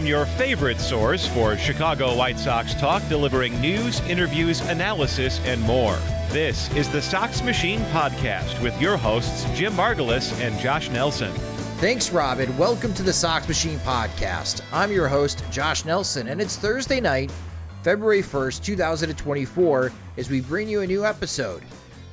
From your favorite source for Chicago White Sox talk, delivering news, interviews, analysis, and more. This is the Sox Machine Podcast with your hosts, Jim Margalus and Josh Nelson. Thanks, Robin. Welcome to the Sox Machine Podcast. I'm your host, Josh Nelson, and it's Thursday night, February 1st, 2024, as we bring you a new episode.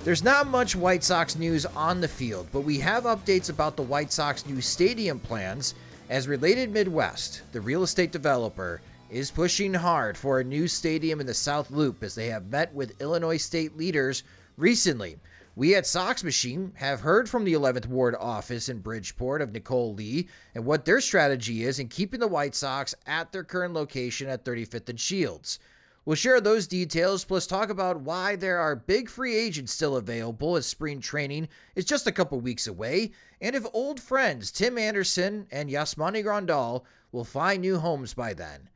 There's not much White Sox news on the field, but we have updates about the White Sox new stadium plans as Related Midwest, the real estate developer, is pushing hard for a new stadium in the South Loop as they have met with Illinois state leaders recently. We at Sox Machine have heard from the 11th Ward office in Bridgeport of Nicole Lee and what their strategy is in keeping the White Sox at their current location at 35th and Shields. We'll share those details, plus talk about why there are big free agents still available as spring training is just a couple weeks away, and if old friends Tim Anderson and Yasmani Grandal will find new homes by then.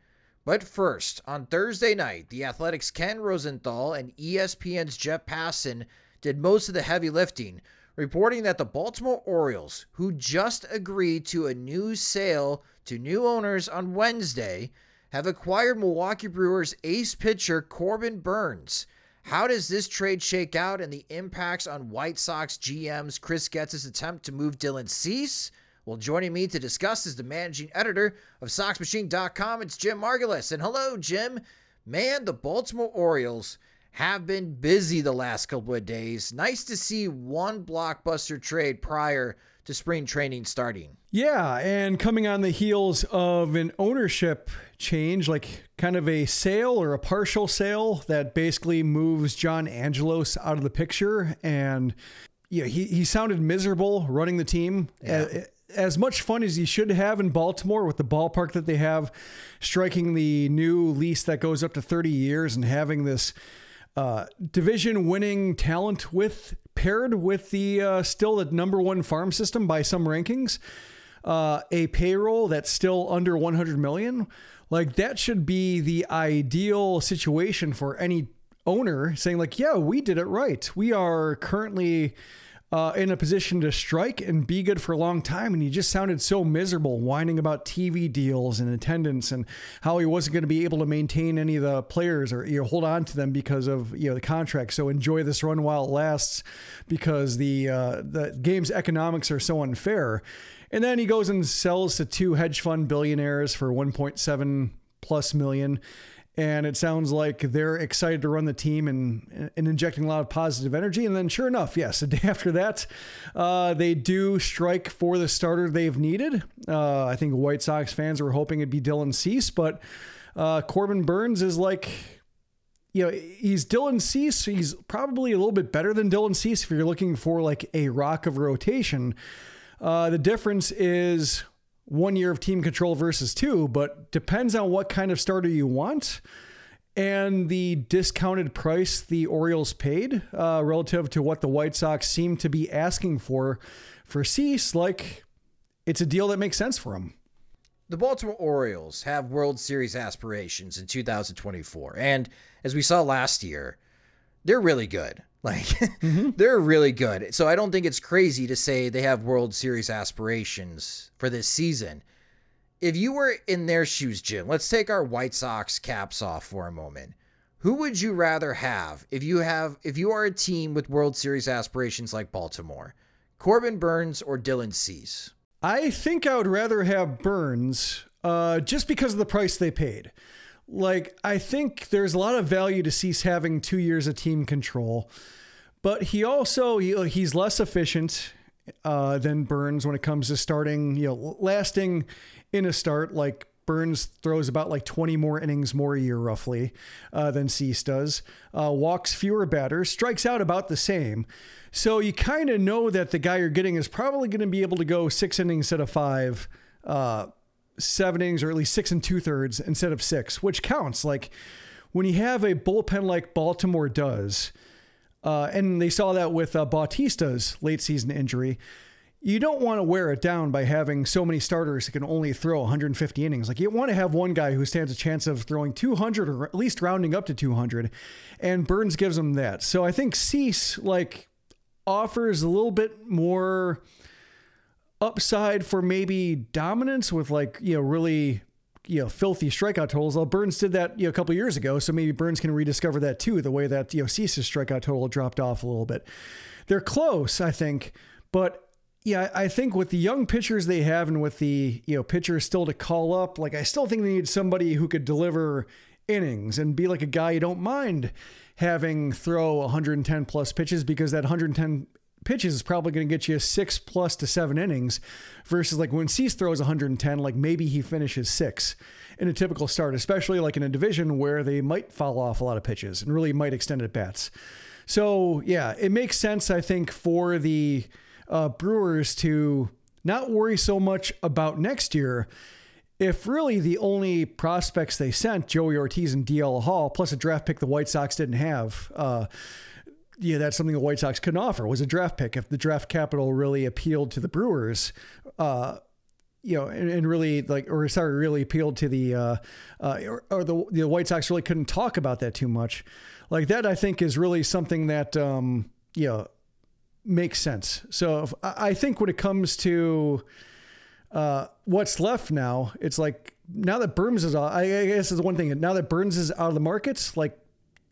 But first, on Thursday night, the Athletic's Ken Rosenthal and ESPN's Jeff Passan did most of the heavy lifting, reporting that the Baltimore Orioles, who just agreed to a new sale to new owners on Wednesday, have acquired Milwaukee Brewers ace pitcher Corbin Burnes. How does this trade shake out and the impacts on White Sox GM's Chris Getz's attempt to move Dylan Cease? Well, joining me to discuss is the managing editor of SoxMachine.com. It's Jim Margalus. And hello, Jim. Man, the Baltimore Orioles have been busy the last couple of days. Nice to see one blockbuster trade prior to spring training starting. Yeah, and coming on the heels of an ownership change, like kind of a sale or a partial sale that basically moves John Angelos out of the picture. And yeah, he, he sounded miserable running the team. Yeah. As much fun as he should have in Baltimore with the ballpark that they have, striking the new lease that goes up to 30 years and having this uh, division winning talent with paired with the uh, still the number one farm system by some rankings, uh, a payroll that's still under 100 million. Like that should be the ideal situation for any owner saying like, yeah, we did it right. We are currently uh, in a position to strike and be good for a long time. And he just sounded so miserable, whining about TV deals and attendance and how he wasn't going to be able to maintain any of the players or you know, hold on to them because of you know the contract. So enjoy this run while it lasts, because the uh, the game's economics are so unfair. And then he goes and sells to two hedge fund billionaires for 1.7 plus million and it sounds like they're excited to run the team and, and injecting a lot of positive energy. And then, sure enough, yes, the day after that, uh, they do strike for the starter they've needed. Uh, I think White Sox fans were hoping it'd be Dylan Cease, but uh, Corbin Burnes is like, you know, he's Dylan Cease. He's probably a little bit better than Dylan Cease if you're looking for like a rock of rotation. Uh, the difference is one year of team control versus two, but depends on what kind of starter you want and the discounted price the Orioles paid uh, relative to what the White Sox seem to be asking for for Cease. Like, it's a deal that makes sense for them. The Baltimore Orioles have World Series aspirations in 2024. And as we saw last year, they're really good. Like mm-hmm. they're really good. So I don't think it's crazy to say they have World Series aspirations for this season. If you were in their shoes, Jim, let's take our White Sox caps off for a moment. Who would you rather have if you have if you are a team with World Series aspirations like Baltimore? Corbin Burnes or Dylan Cease? I think I would rather have Burnes uh, just because of the price they paid. Like, I think there's a lot of value to Cease having two years of team control, but he also he, he's less efficient uh, than Burnes when it comes to starting, you know, lasting in a start. Like Burnes throws about like 20 more innings more a year, roughly, uh, than Cease does. Uh, walks fewer batters, strikes out about the same. So you kind of know that the guy you're getting is probably going to be able to go six innings instead of five, uh, seven innings, or at least six and two thirds instead of six, which counts. Like when you have a bullpen like Baltimore does, uh, and they saw that with uh, Bautista's late season injury you don't want to wear it down by having so many starters that can only throw 150 innings. Like you want to have one guy who stands a chance of throwing 200 or at least rounding up to 200, and Burnes gives him that. So I think Cease like offers a little bit more upside for maybe dominance with like you know really you know filthy strikeout totals. Well, Burnes did that you know a couple years ago, so maybe Burnes can rediscover that too. The way that you know Cease's strikeout total dropped off a little bit. They're close, I think, but yeah, I think with the young pitchers they have and with the you know pitchers still to call up, like I still think they need somebody who could deliver innings and be like a guy you don't mind having throw 110 plus pitches because that 110 pitches is probably going to get you six plus to seven innings versus like when Cease throws 110, like maybe he finishes six in a typical start, especially like in a division where they might fall off a lot of pitches and really might extend at bats. So yeah, it makes sense, I think, for the uh, Brewers to not worry so much about next year. If really the only prospects they sent, Joey Ortiz and DL Hall, plus a draft pick the White Sox didn't have, uh, yeah, that's something the White Sox couldn't offer was a draft pick. If the draft capital really appealed to the Brewers, uh, you know, and, and, really like, or sorry, really appealed to the, uh, uh, or, or, the the White Sox really couldn't talk about that too much. Like that, I think is really something that, um, you know, makes sense. So if, I think when it comes to uh, what's left now, it's like now that Burnes is out, I guess is one thing. Now that Burnes is out of the markets, like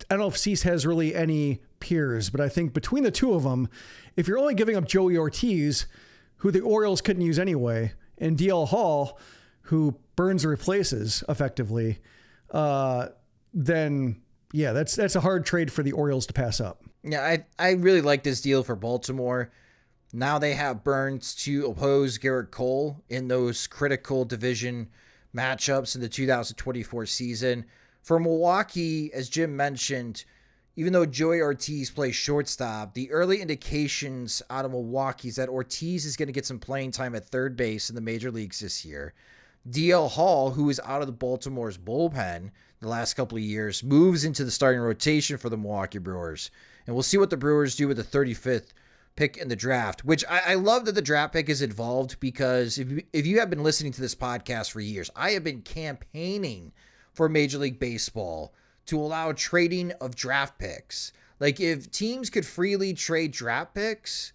I don't know if Cease has really any peers, but I think between the two of them, if you're only giving up Joey Ortiz, who the Orioles couldn't use anyway, and DL Hall, who Burnes replaces effectively, uh, then yeah, that's that's a hard trade for the Orioles to pass up. Yeah, I I really like this deal for Baltimore. Now they have Burnes to oppose Gerrit Cole in those critical division matchups in the 2024 season. For Milwaukee, as Jim mentioned, even though Joey Ortiz plays shortstop, the early indications out of Milwaukee is that Ortiz is going to get some playing time at third base in the major leagues this year. DL Hall, who is out of the Baltimore's bullpen the last couple of years, moves into the starting rotation for the Milwaukee Brewers. And we'll see what the Brewers do with the 35th pick in the draft, which I, I, love that the draft pick is involved because if, if you have been listening to this podcast for years, I have been campaigning for Major League Baseball to allow trading of draft picks. Like if teams could freely trade draft picks,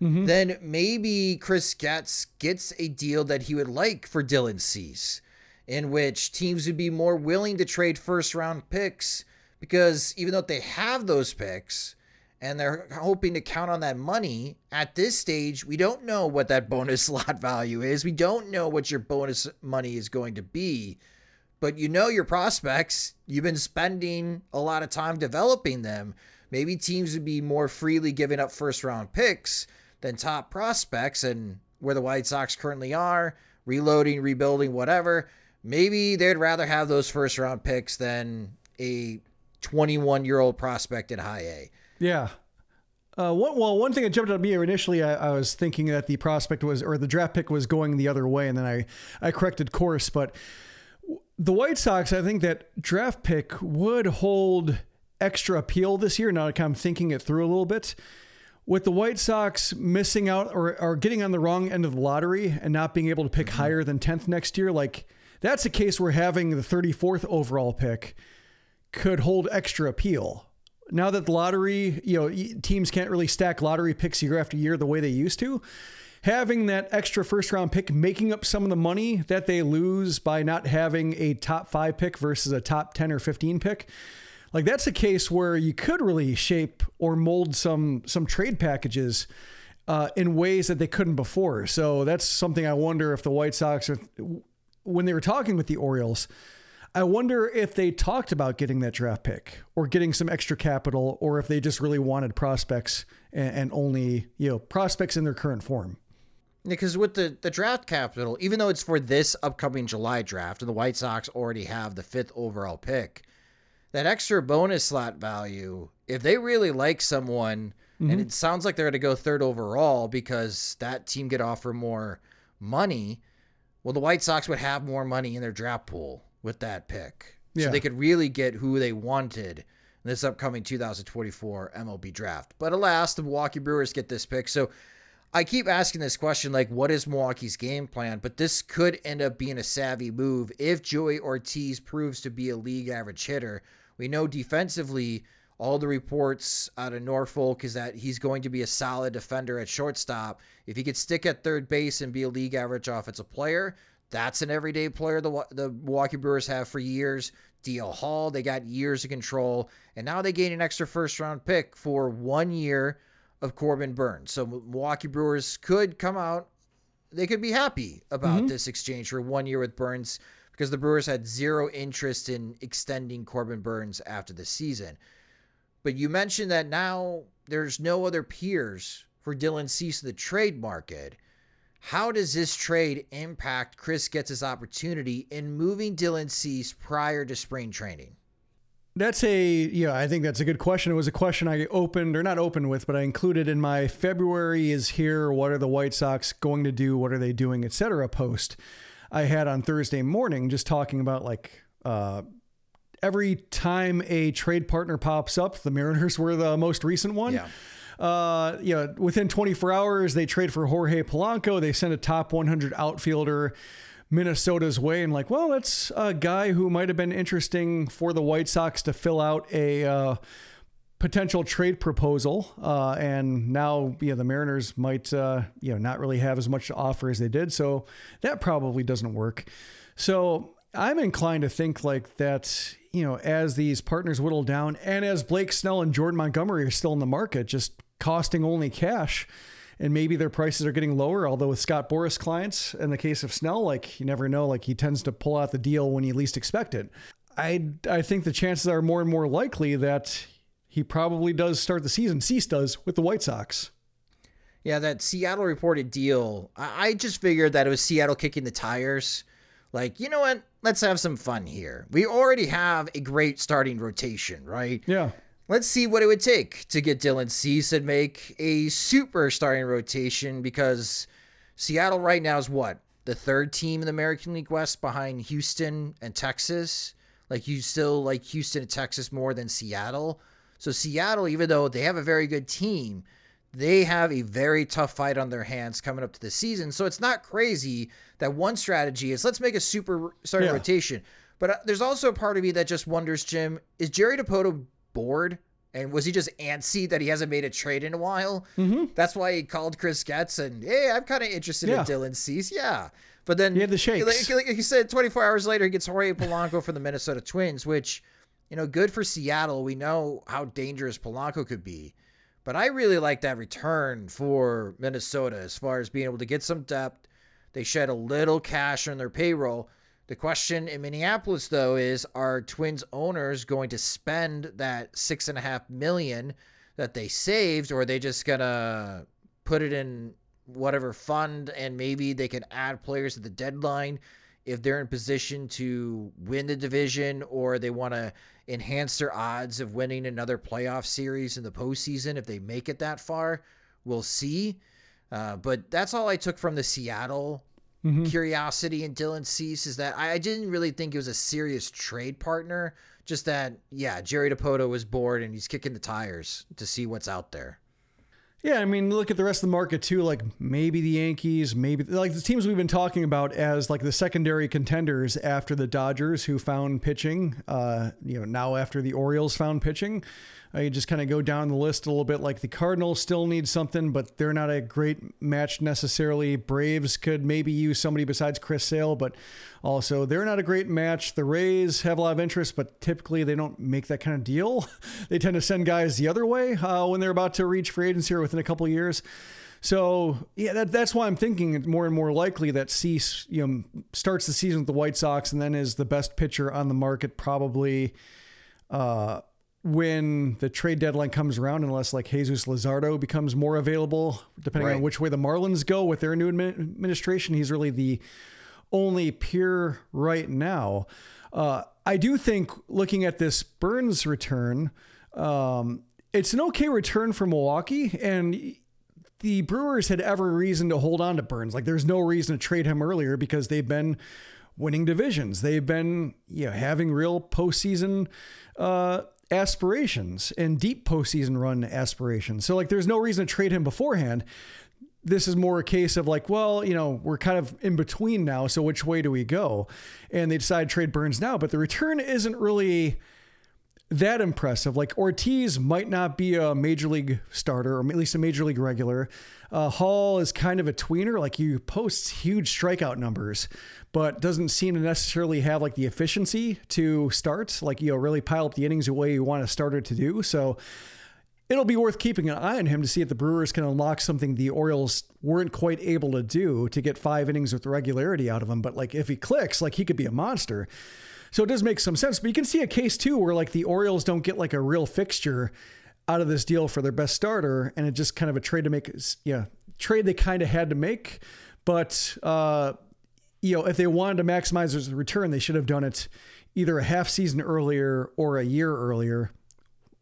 mm-hmm. then maybe Chris Getz gets a deal that he would like for Dylan Cease, in which teams would be more willing to trade first round picks because even though they have those picks and they're hoping to count on that money at this stage, we don't know what that bonus slot value is. We don't know what your bonus money is going to be. But you know your prospects, you've been spending a lot of time developing them. Maybe teams would be more freely giving up first round picks than top prospects and where the White Sox currently are, reloading, rebuilding, whatever. Maybe they'd rather have those first round picks than a 21 year old prospect in high A. Yeah. Uh, one, well, one thing that jumped out at me initially, I, I, was thinking that the prospect was, or the draft pick was going the other way, and then I, I corrected course. But the White Sox, I think that draft pick would hold extra appeal this year. Now I'm thinking it through a little bit. With the White Sox missing out or, or getting on the wrong end of the lottery and not being able to pick mm-hmm. higher than 10th next year, like that's a case where having the 34th overall pick could hold extra appeal. now that the lottery, you know, teams can't really stack lottery picks year after year the way they used to. Having that extra first round pick, making up some of the money that they lose by not having a top five pick versus a top 10 or 15 pick, like that's a case where you could really shape or mold some some trade packages uh, in ways that they couldn't before. So that's something I wonder if the White Sox, are, when they were talking with the Orioles, I wonder if they talked about getting that draft pick or getting some extra capital, or if they just really wanted prospects and, and only you know prospects in their current form. Because with the, the draft capital, even though it's for this upcoming July draft, and the White Sox already have the fifth overall pick, that extra bonus slot value, if they really like someone Mm-hmm. And it sounds like they're going to go third overall because that team could offer more money. Well, the White Sox would have more money in their draft pool with that pick. Yeah. So they could really get who they wanted in this upcoming 2024 MLB draft. But alas, the Milwaukee Brewers get this pick. So I keep asking this question like, what is Milwaukee's game plan? But this could end up being a savvy move if Joey Ortiz proves to be a league average hitter. We know defensively, all the reports out of Norfolk is that he's going to be a solid defender at shortstop. If he could stick at third base and be a league average offensive player, that's an everyday player the, the Milwaukee Brewers have for years. DL Hall, they got years of control, and now they gain an extra first round pick for one year of Corbin Burnes. So Milwaukee Brewers could come out, they could be happy about mm-hmm. this exchange for one year with Burnes because the Brewers had zero interest in extending Corbin Burnes after the season. But you mentioned that now there's no other peers for Dylan Cease in the trade market. How does this trade impact Chris Getz's opportunity in moving Dylan Cease prior to spring training? That's a yeah, I think that's a good question. It was a question I opened or not opened with, but I included in my February is here. What are the White Sox going to do? What are they doing, etc. post I had on Thursday morning, just talking about like uh, every time a trade partner pops up, the Mariners were the most recent one. Yeah. Uh, you know, within 24 hours, they trade for Jorge Polanco. They send a top 100 outfielder Minnesota's way, and like, well, that's a guy who might have been interesting for the White Sox to fill out a uh, potential trade proposal. Uh, and now, you know, the Mariners might, uh, you know, not really have as much to offer as they did. So that probably doesn't work. So I'm inclined to think like that you know, as these partners whittle down and as Blake Snell and Jordan Montgomery are still in the market, just costing only cash, and maybe their prices are getting lower. Although with Scott Boras clients, in the case of Snell, like you never know, like he tends to pull out the deal when you least expect it. I I think the chances are more and more likely that he probably does start the season. Cease does with the White Sox. Yeah, that Seattle reported deal. I, I just figured that it was Seattle kicking the tires like, you know what? Let's have some fun here. We already have a great starting rotation, right? Yeah. Let's see what it would take to get Dylan Cease and make a super starting rotation because Seattle right now is what? The third team in the American League West behind Houston and Texas. Like you still like Houston and Texas more than Seattle. So Seattle, even though they have a very good team, they have a very tough fight on their hands coming up to the season. So it's not crazy that one strategy is let's make a super starting yeah. rotation. But uh, there's also a part of me that just wonders, Jim, is Jerry Dipoto bored? And was he just antsy that he hasn't made a trade in a while? Mm-hmm. That's why he called Chris Getz and, hey, I'm kind of interested yeah. in Dylan Cease. Yeah. But then, he had the shakes. Like, like, he said, 24 hours later, he gets Jorge Polanco from the Minnesota Twins, which, you know, good for Seattle. We know how dangerous Polanco could be. But I really like that return for Minnesota as far as being able to get some depth. They shed a little cash on their payroll. The question in Minneapolis, though, is are Twins owners going to spend that six and a half million that they saved, or are they just gonna put it in whatever fund and maybe they can add players at the deadline if they're in position to win the division or they want to enhance their odds of winning another playoff series in the postseason if they make it that far. We'll see. Uh, but that's all I took from the Seattle mm-hmm. curiosity and Dylan Cease is that I didn't really think it was a serious trade partner. Just that, yeah, Jerry Dipoto was bored and he's kicking the tires to see what's out there. Yeah, I mean, look at the rest of the market too. Like maybe the Yankees, maybe like the teams we've been talking about as like the secondary contenders after the Dodgers, who found pitching. Uh, you know, now after the Orioles found pitching, Uh, you just kind of go down the list a little bit. Like the Cardinals still need something, but they're not a great match necessarily. Braves could maybe use somebody besides Chris Sale, but also they're not a great match. The Rays have a lot of interest, but typically they don't make that kind of deal. they tend to send guys the other way uh, when they're about to reach free agency or within a couple years. So yeah, that, that's why I'm thinking it's more and more likely that Cease you know starts the season with the White Sox and then is the best pitcher on the market probably uh, when the trade deadline comes around, unless like Jesus Luzardo becomes more available, depending right. on which way the Marlins go with their new administration. He's really the only peer right now. Uh, I do think looking at this Burnes return, um, it's an okay return for Milwaukee, and the Brewers had every reason to hold on to Burnes. Like there's no reason to trade him earlier because they've been winning divisions. They've been you know having real postseason uh, aspirations and deep postseason run aspirations. So like there's no reason to trade him beforehand. This is more a case of like, well, you know, we're kind of in between now. So which way do we go? And they decide to trade Burnes now, but the return isn't really that impressive. Like Ortiz might not be a major league starter, or at least a major league regular. Uh, Hall is kind of a tweener. Like he posts huge strikeout numbers, but doesn't seem to necessarily have like the efficiency to start. Like you know, really pile up the innings the way you want a starter to do. So. It'll be worth keeping an eye on him to see if the Brewers can unlock something the Orioles weren't quite able to do to get five innings with regularity out of him. But like if he clicks, like he could be a monster. So it does make some sense. But you can see a case too where like the Orioles don't get like a real fixture out of this deal for their best starter, and it just kind of a trade to make, yeah, trade they kind of had to make. But uh, you know, if they wanted to maximize his return, they should have done it either a half season earlier or a year earlier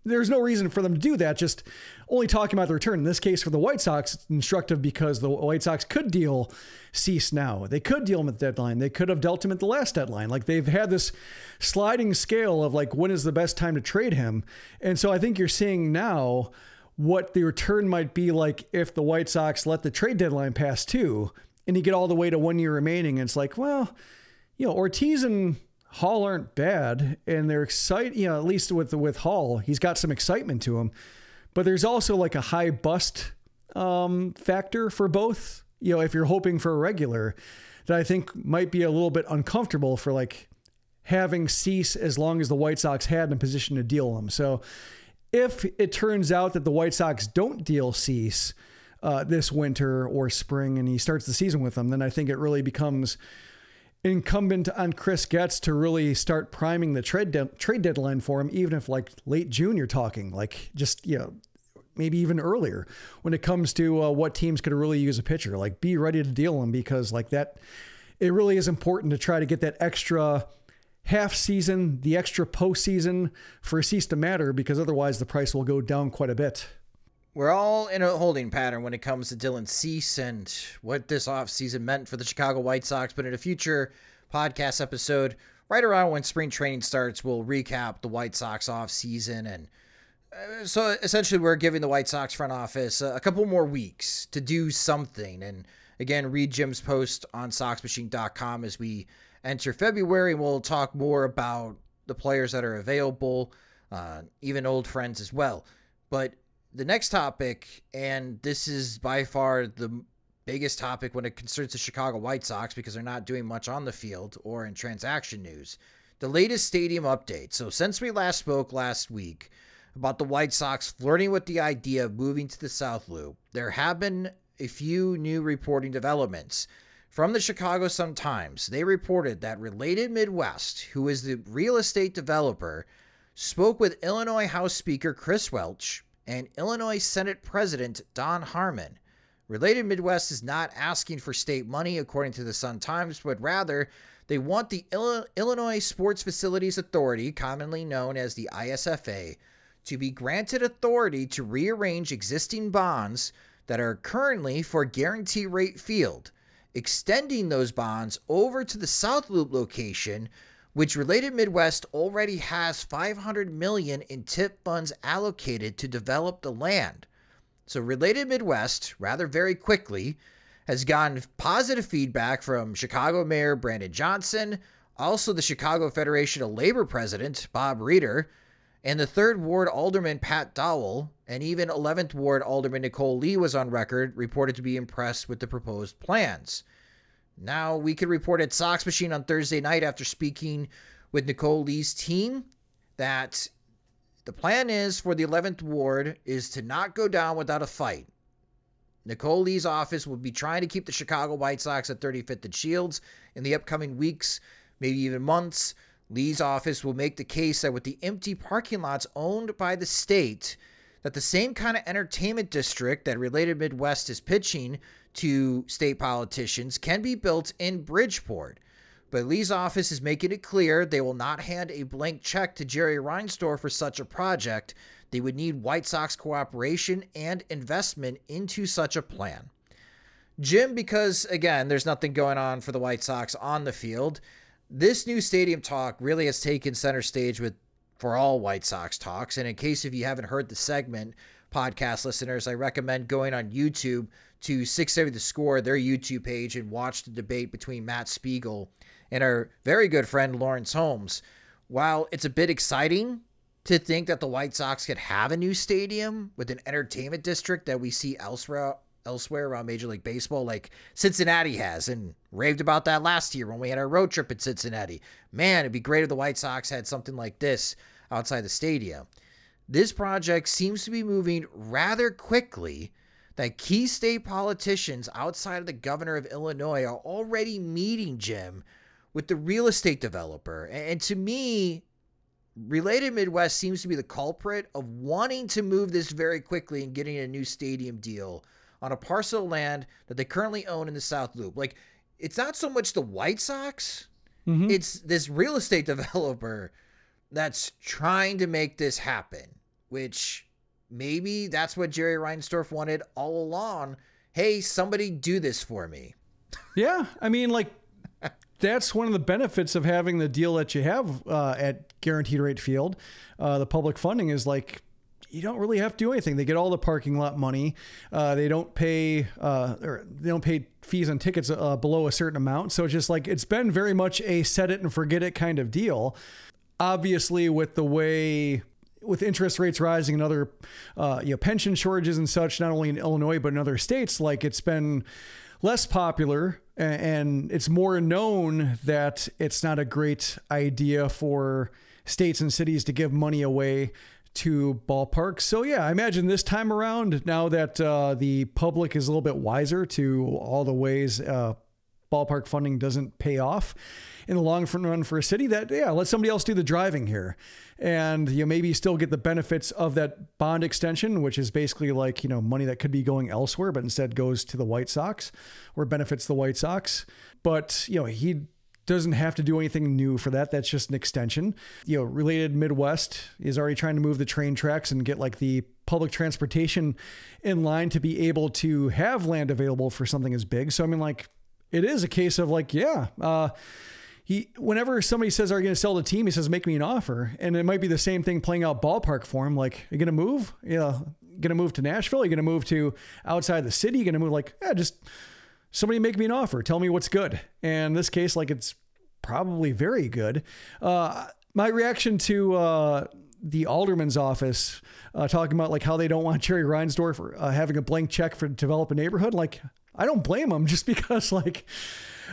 there's no reason for them to do that. Just only talking about the return. In this case, for the White Sox, it's instructive because the White Sox could deal Cease now. They could deal him at the deadline. They could have dealt him at the last deadline. Like they've had this sliding scale of like when is the best time to trade him. And so I think you're seeing now what the return might be like if the White Sox let the trade deadline pass too, and you get all the way to one year remaining. And it's like, well, you know, Ortiz and Hall aren't bad, and they're excited. You know, at least with with Hall, he's got some excitement to him. But there's also like a high bust um, factor for both. You know, if you're hoping for a regular, that I think might be a little bit uncomfortable for like having Cease as long as the White Sox had in a position to deal him. So if it turns out that the White Sox don't deal Cease uh, this winter or spring, and he starts the season with them, then I think it really becomes incumbent on Chris Getz to really start priming the trade de- trade deadline for him, even if like late June you're talking, like just you know maybe even earlier when it comes to uh, what teams could really use a pitcher. Like be ready to deal him because like that, it really is important to try to get that extra half season, the extra postseason for a cease to matter because otherwise the price will go down quite a bit. We're all in a holding pattern when it comes to Dylan Cease and what this offseason meant for the Chicago White Sox. But in a future podcast episode, right around when spring training starts, we'll recap the White Sox offseason. And uh, so essentially, we're giving the White Sox front office a couple more weeks to do something. And again, read Jim's post on SoxMachine.com as we enter February. We'll talk more about the players that are available, uh, even old friends as well. But the next topic, and this is by far the biggest topic when it concerns the Chicago White Sox because they're not doing much on the field or in transaction news. The latest stadium update. So, since we last spoke last week about the White Sox flirting with the idea of moving to the South Loop, there have been a few new reporting developments. From the Chicago Sun Times, they reported that Related Midwest, who is the real estate developer, spoke with Illinois House Speaker Chris Welch and Illinois Senate President Don Harmon. Related Midwest is not asking for state money, according to the Sun Times, but rather they want the Illinois Sports Facilities Authority, commonly known as the ISFA, to be granted authority to rearrange existing bonds that are currently for Guarantee Rate Field, extending those bonds over to the South Loop location which Related Midwest already has 500 million in TIF funds allocated to develop the land. So Related Midwest, rather very quickly, has gotten positive feedback from Chicago Mayor Brandon Johnson, also the Chicago Federation of Labor President Bob Reiter, And the 3rd Ward Alderman Pat Dowell and even 11th Ward Alderman Nicole Lee was on record reported to be impressed with the proposed plans. Now, we could report at Sox Machine on Thursday night after speaking with Nicole Lee's team that the plan is for the 11th Ward is to not go down without a fight. Nicole Lee's office will be trying to keep the Chicago White Sox at 35th and Shields in the upcoming weeks, maybe even months. Lee's office will make the case that with the empty parking lots owned by the state, that the same kind of entertainment district that Related Midwest is pitching to state politicians can be built in Bridgeport. But Lee's office is making it clear they will not hand a blank check to Jerry Reinsdorf for such a project. They would need White Sox cooperation and investment into such a plan. Jim, because again, there's nothing going on for the White Sox on the field, this new stadium talk really has taken center stage with for all White Sox talks. And in case if you haven't heard the segment, podcast listeners, I recommend going on YouTube to 670 The Score, their YouTube page, and watch the debate between Matt Spiegel and our very good friend Lawrence Holmes. While it's a bit exciting to think that the White Sox could have a new stadium with an entertainment district that we see elsewhere elsewhere around Major League Baseball, like Cincinnati has, and raved about that last year when we had our road trip in Cincinnati. Man, it'd be great if the White Sox had something like this outside the stadium. This project seems to be moving rather quickly. That key state politicians outside of the governor of Illinois are already meeting Jim with the real estate developer. And to me, Related Midwest seems to be the culprit of wanting to move this very quickly and getting a new stadium deal on a parcel of land that they currently own in the South Loop. Like, it's not so much the White Sox, mm-hmm. it's this real estate developer that's trying to make this happen, which maybe that's what Jerry Reinsdorf wanted all along. Hey, somebody do this for me. Yeah. I mean, like, that's one of the benefits of having the deal that you have uh, at Guaranteed Rate Field. Uh, the public funding is like you don't really have to do anything. They get all the parking lot money. Uh, they don't pay uh, or they don't pay fees on tickets uh, below a certain amount. So it's just like it's been very much a set it and forget it kind of deal. Obviously, with the way with interest rates rising and other uh, you know pension shortages and such, not only in Illinois but in other states, like it's been less popular and it's more known that it's not a great idea for states and cities to give money away to ballparks. So yeah, I imagine this time around, now that uh, the public is a little bit wiser to all the ways uh, ballpark funding doesn't pay off in the long run for a city, that yeah, let somebody else do the driving here, and you know, maybe still get the benefits of that bond extension, which is basically like you know money that could be going elsewhere, but instead goes to the White Sox or benefits the White Sox. But you know he doesn't have to do anything new for that. That's just an extension. You know, related Midwest is already trying to move the train tracks and get like the public transportation in line to be able to have land available for something as big. So I mean, like, it is a case of like, yeah. Uh, he, whenever somebody says, "Are you going to sell the team?" He says, "Make me an offer," and it might be the same thing playing out ballpark for him. Like, you going to move? Yeah, going to move to Nashville? Are you going to move to outside the city? You going to move like, yeah, just somebody make me an offer. Tell me what's good. And in this case, like it's probably very good. Uh, my reaction to uh, the alderman's office uh, talking about like how they don't want Jerry Reinsdorf uh, having a blank check for develop a neighborhood. Like I don't blame them just because like.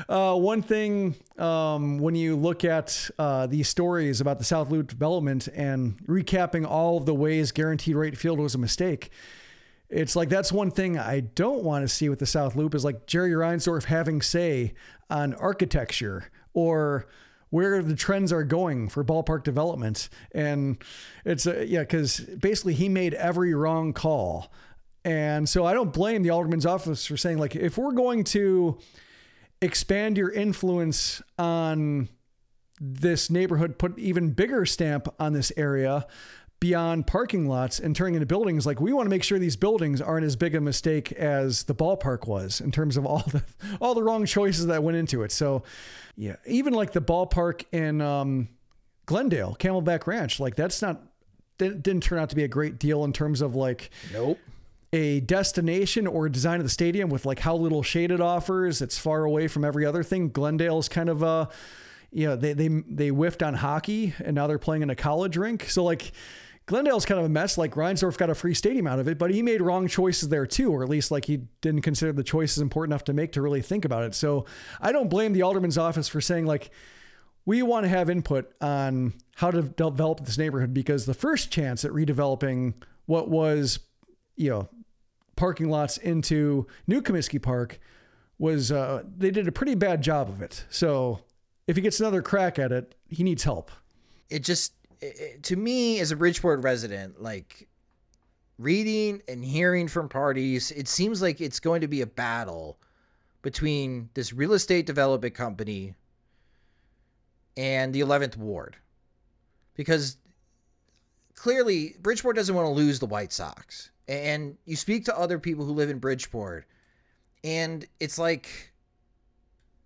Uh, one thing, um, when you look at uh, these stories about the South Loop development and recapping all of the ways guaranteed rate field was a mistake, it's like that's one thing I don't want to see with the South Loop is like Jerry Reinsdorf having say on architecture or where the trends are going for ballpark development. And it's a, yeah, because basically he made every wrong call. And so I don't blame the alderman's office for saying like if we're going to expand your influence on this neighborhood, put even bigger stamp on this area, beyond parking lots and turning into buildings like we want to make sure these buildings aren't as big a mistake as the ballpark was in terms of all the all the wrong choices that went into it. So yeah even like the ballpark in um, glendale camelback ranch like that's not didn't turn out to be a great deal in terms of like nope a destination or design of the stadium with like how little shade it offers it's far away from every other thing glendale's kind of a you know, they they they whiffed on hockey and now they're playing in a college rink. So like Glendale's kind of a mess. Like Reinsdorf got a free stadium out of it, but he made wrong choices there too, or at least like he didn't consider the choices important enough to make to really think about it. So I don't blame the alderman's office for saying like we want to have input on how to develop this neighborhood because the first chance at redeveloping what was, you know, parking lots into New Comiskey Park was uh, they did a pretty bad job of it. So if he gets another crack at it, he needs help. It just it, to me as a Bridgeport resident, like reading and hearing from parties, it seems like it's going to be a battle between this real estate development company and the 11th ward because clearly Bridgeport doesn't want to lose the White Sox. And you speak to other people who live in Bridgeport and it's like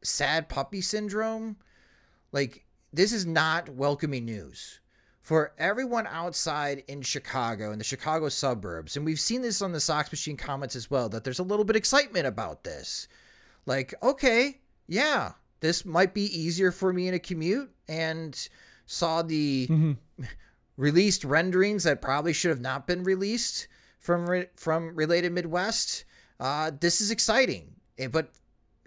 sad puppy syndrome. Like this is not welcoming news for everyone outside in Chicago and the Chicago suburbs. And we've seen this on the Sox Machine comments as well that there's a little bit excitement about this. Like, okay, yeah, this might be easier for me in a commute and saw the mm-hmm. released renderings that probably should have not been released from re- from related Midwest. Uh, this is exciting, but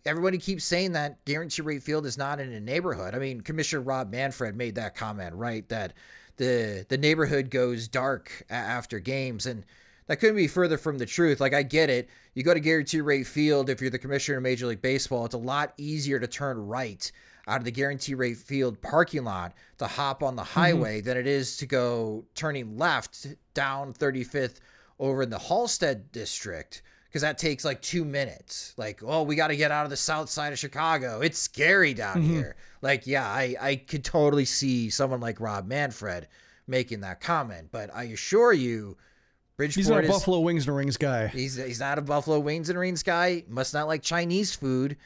everybody keeps saying that guarantee rate field is not in a neighborhood. I mean, Commissioner Rob Manfred made that comment, right? That the the neighborhood goes dark after games, and that couldn't be further from the truth. Like I get it. You go to guarantee rate field if you're the commissioner of Major League Baseball. It's a lot easier to turn right out of the guarantee rate field parking lot to hop on the mm-hmm. highway mm-hmm. than it is to go turning left down 35th over in the Halsted district because that takes like two minutes. Like, oh, we got to get out of the south side of Chicago. It's scary down mm-hmm. here. Like, yeah, I, I could totally see someone like Rob Manfred making that comment. But I assure you, Bridgeport he's not a is, Buffalo Wings and Rings guy. He's he's not a Buffalo Wings and Rings guy. Must not like Chinese food.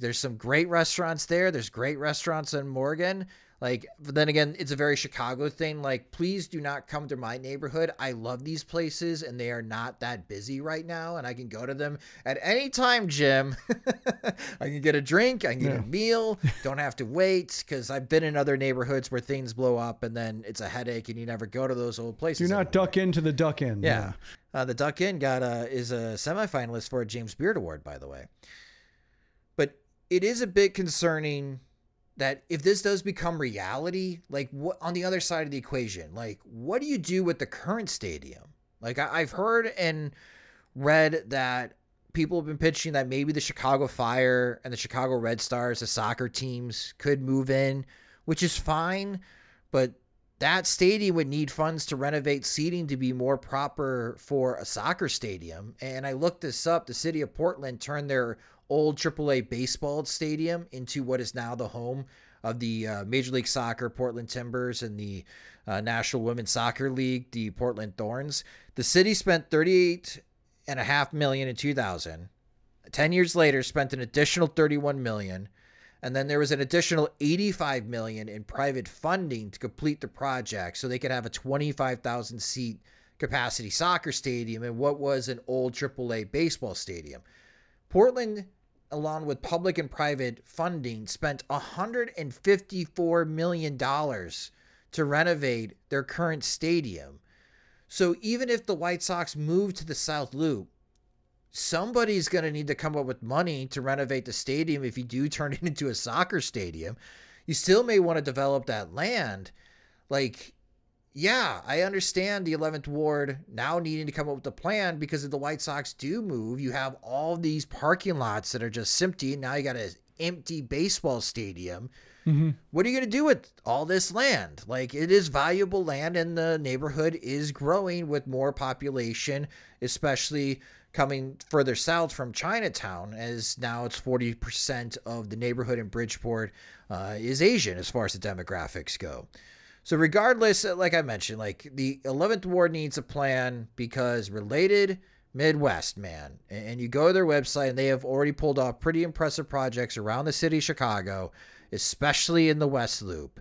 There's some great restaurants there. There's great restaurants in Morgan. Like, but then again, it's a very Chicago thing. Like, please do not come to my neighborhood. I love these places and they are not that busy right now. And I can go to them at any time, Jim. I can get a drink, I can get yeah. a meal, don't have to wait because I've been in other neighborhoods where things blow up and then it's a headache and you never go to those old places. You're not anymore. duck into the Duck Inn. Yeah. yeah. Uh, the Duck Inn got a, is a semifinalist for a James Beard Award, by the way. But it is a bit concerning that if this does become reality, like what on the other side of the equation, like what do you do with the current stadium? Like I, have heard and read that people have been pitching that maybe the Chicago Fire and the Chicago Red Stars, the soccer teams, could move in, which is fine, but that stadium would need funds to renovate seating to be more proper for a soccer stadium. And I looked this up. The city of Portland turned their old AAA baseball stadium into what is now the home of the uh, Major League Soccer Portland Timbers and the uh, National Women's Soccer League, the Portland Thorns. The city spent 38 and a half million in 2000. 10 years later spent an additional 31 million and then there was an additional 85 million in private funding to complete the project so they could have a 25,000 seat capacity soccer stadium in what was an old AAA baseball stadium. Portland along with public and private funding, spent $154 million to renovate their current stadium. So even if the White Sox move to the South Loop, somebody's going to need to come up with money to renovate the stadium if you do turn it into a soccer stadium. You still may want to develop that land. Like, yeah, I understand the 11th ward now needing to come up with a plan because if the White Sox do move, you have all these parking lots that are just empty. And Now you got an empty baseball stadium. Mm-hmm. What are you going to do with all this land? Like, it is valuable land, and the neighborhood is growing with more population, especially coming further south from Chinatown, as now it's 40% of the neighborhood in Bridgeport uh, is Asian as far as the demographics go. So regardless, uh, like I mentioned, like the 11th ward needs a plan because related Midwest, man. And you go to their website and they have already pulled off pretty impressive projects around the city of Chicago, especially in the West Loop.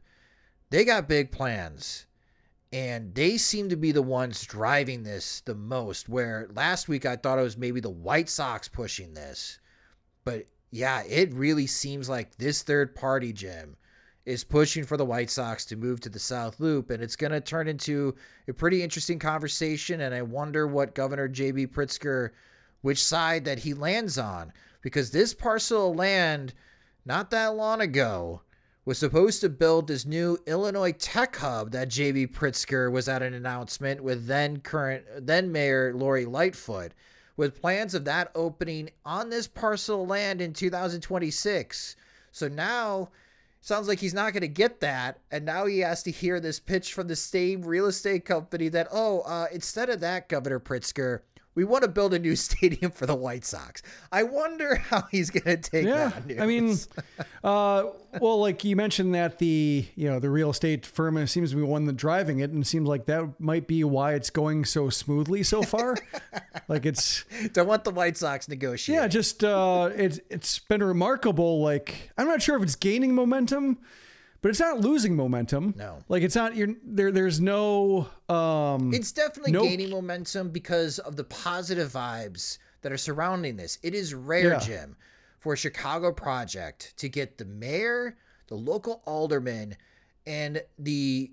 They got big plans. And they seem to be the ones driving this the most. Where last week I thought it was maybe the White Sox pushing this. But yeah, it really seems like this third party, Jim, is pushing for the White Sox to move to the South Loop, and it's going to turn into a pretty interesting conversation. And I wonder what Governor J.B. Pritzker, which side that he lands on, because this parcel of land, not that long ago, was supposed to build this new Illinois tech hub that J.B. Pritzker was at an announcement with then current then Mayor Lori Lightfoot, with plans of that opening on this parcel of land in 2026. So now sounds like he's not going to get that and now he has to hear this pitch from the same real estate company that oh uh, instead of that governor pritzker we want to build a new stadium for the White Sox. I wonder how he's going to take yeah, that news. I mean, uh, well, like you mentioned that the you know the real estate firm seems to be one that driving it, and it seems like that might be why it's going so smoothly so far. like it's don't want the White Sox negotiate. Yeah, just uh, it's it's been remarkable. Like I'm not sure if it's gaining momentum but it's not losing momentum. No, like it's not. You're there. There's no. Um, it's definitely no, gaining momentum because of the positive vibes that are surrounding this. It is rare, yeah. Jim, for a Chicago project to get the mayor, the local alderman, and the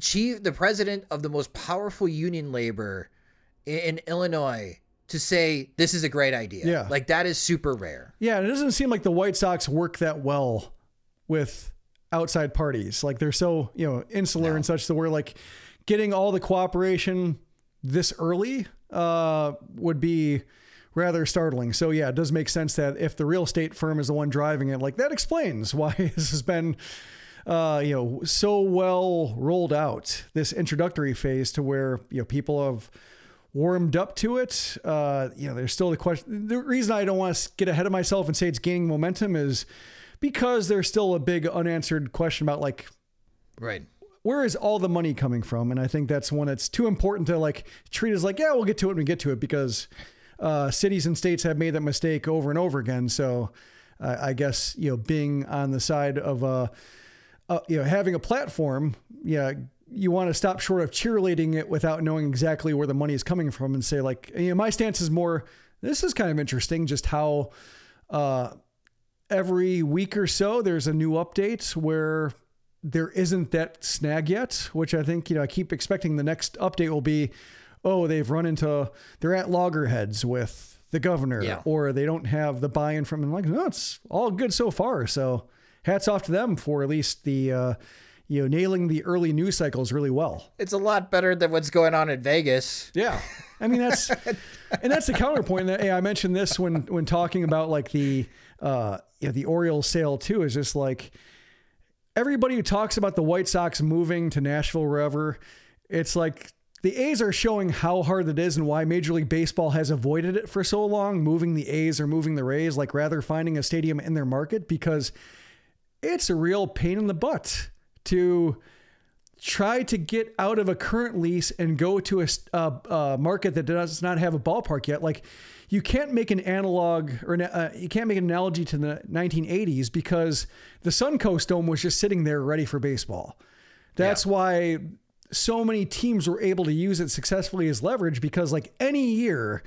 chief, the president of the most powerful union labor in, in Illinois to say this is a great idea. Yeah, like that is super rare. Yeah, it doesn't seem like the White Sox work that well with outside parties. Like they're so, you know, insular no. and such that we're like getting all the cooperation this early uh, would be rather startling. So yeah, it does make sense that if the real estate firm is the one driving it, like that explains why this has been uh, you know, so well rolled out this introductory phase to where, you know, people have warmed up to it. Uh, you know, there's still the question. The reason I don't want to get ahead of myself and say it's gaining momentum is because there's still a big unanswered question about like, right. Where is all the money coming from? And I think that's one that's too important to like treat as like, yeah, we'll get to it when we get to it because uh, cities and states have made that mistake over and over again. So uh, I guess, you know, being on the side of, uh, uh, you know, having a platform, yeah, you want to stop short of cheerleading it without knowing exactly where the money is coming from and say like, you know, my stance is more, this is kind of interesting, just how, uh, every week or so, there's a new update where there isn't that snag yet, which I think, you know, I keep expecting the next update will be, oh, they've run into, they're at loggerheads with the governor, yeah. or they don't have the buy in from, and like, no, it's all good so far. So hats off to them for at least the, uh, you know, nailing the early news cycles really well. It's a lot better than what's going on in Vegas. Yeah. I mean, that's, and that's the counterpoint that, hey, I mentioned this when, when talking about like the, uh, you know, the Orioles sale too is just like everybody who talks about the White Sox moving to Nashville, wherever, it's like the A's are showing how hard it is and why Major League Baseball has avoided it for so long, moving the A's or moving the Rays, like rather finding a stadium in their market because it's a real pain in the butt to try to get out of a current lease and go to a, a, a market that does not have a ballpark yet. Like you can't make an analog or uh, you can't make an analogy to the 1980s because the Suncoast Dome was just sitting there ready for baseball. That's yeah. why so many teams were able to use it successfully as leverage because like any year,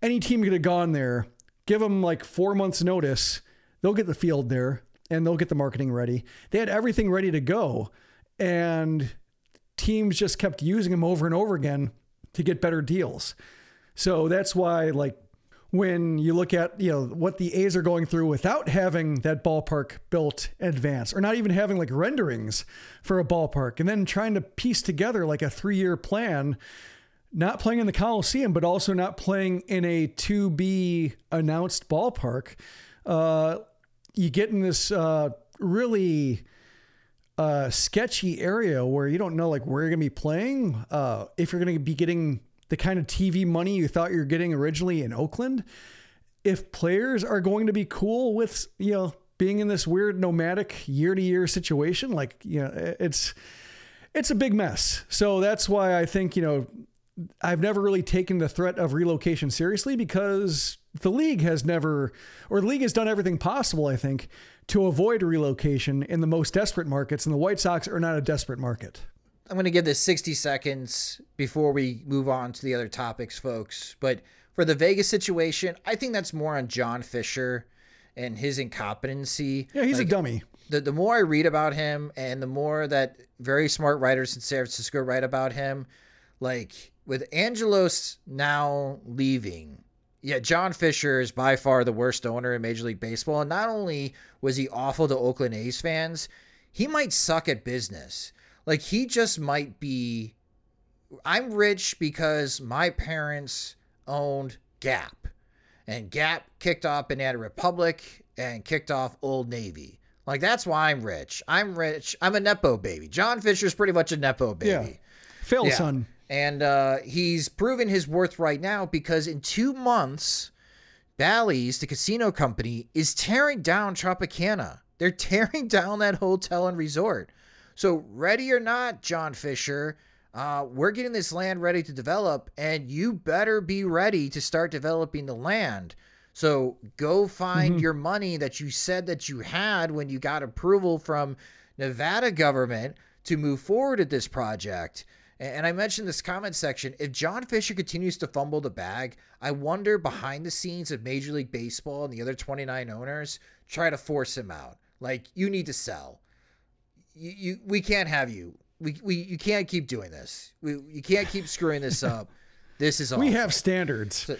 any team could have gone there, give them like four months notice, they'll get the field there and they'll get the marketing ready. They had everything ready to go and teams just kept using them over and over again to get better deals. So that's why like when you look at you know what the A's are going through without having that ballpark built in advance or not even having like renderings for a ballpark and then trying to piece together like a 3-year plan not playing in the Coliseum but also not playing in a to be announced ballpark uh, you get in this uh, really uh, sketchy area where you don't know like where you're to be playing. Uh, if you're to be getting the kind of TV money you thought you were getting originally in Oakland. If players are going to be cool with, you know, being in this weird nomadic year to year situation, like, you know, it's, it's a big mess. So that's why I think, you know, I've never really taken the threat of relocation seriously because the league has never, or the league has done everything possible, I think, to avoid relocation in the most desperate markets. And the White Sox are not a desperate market. I'm going to give this 60 seconds before we move on to the other topics, folks. But for the Vegas situation, I think that's more on John Fisher and his incompetency. Yeah, he's like, a dummy. the, the more I read about him and the more that very smart writers in San Francisco write about him, like with Angelos now leaving, yeah, John Fisher is by far the worst owner in Major League Baseball. And not only was he awful to Oakland A's fans, he might suck at business. Like he just might be. I'm rich because my parents owned Gap, and Gap kicked off Banana Republic and kicked off Old Navy. Like that's why I'm rich. I'm rich. I'm a nepo baby. John Fisher's pretty much a nepo baby. Yeah. Phil Yeah. son. And uh, he's proven his worth right now because in two months, Bally's, the casino company, is tearing down Tropicana. They're tearing down that hotel and resort. So, ready or not, John Fisher, uh, we're getting this land ready to develop, and you better be ready to start developing the land. So, go find your money that you said that you had when you got approval from Nevada government to move forward at this project. And I mentioned this comment section. If John Fisher continues to fumble the bag, I wonder behind the scenes if Major League Baseball and the other 29 owners try to force him out. Like, you need to sell. You, you we can't have you. We, we you can't keep doing this. We you can't keep screwing this up. This is all We have standards.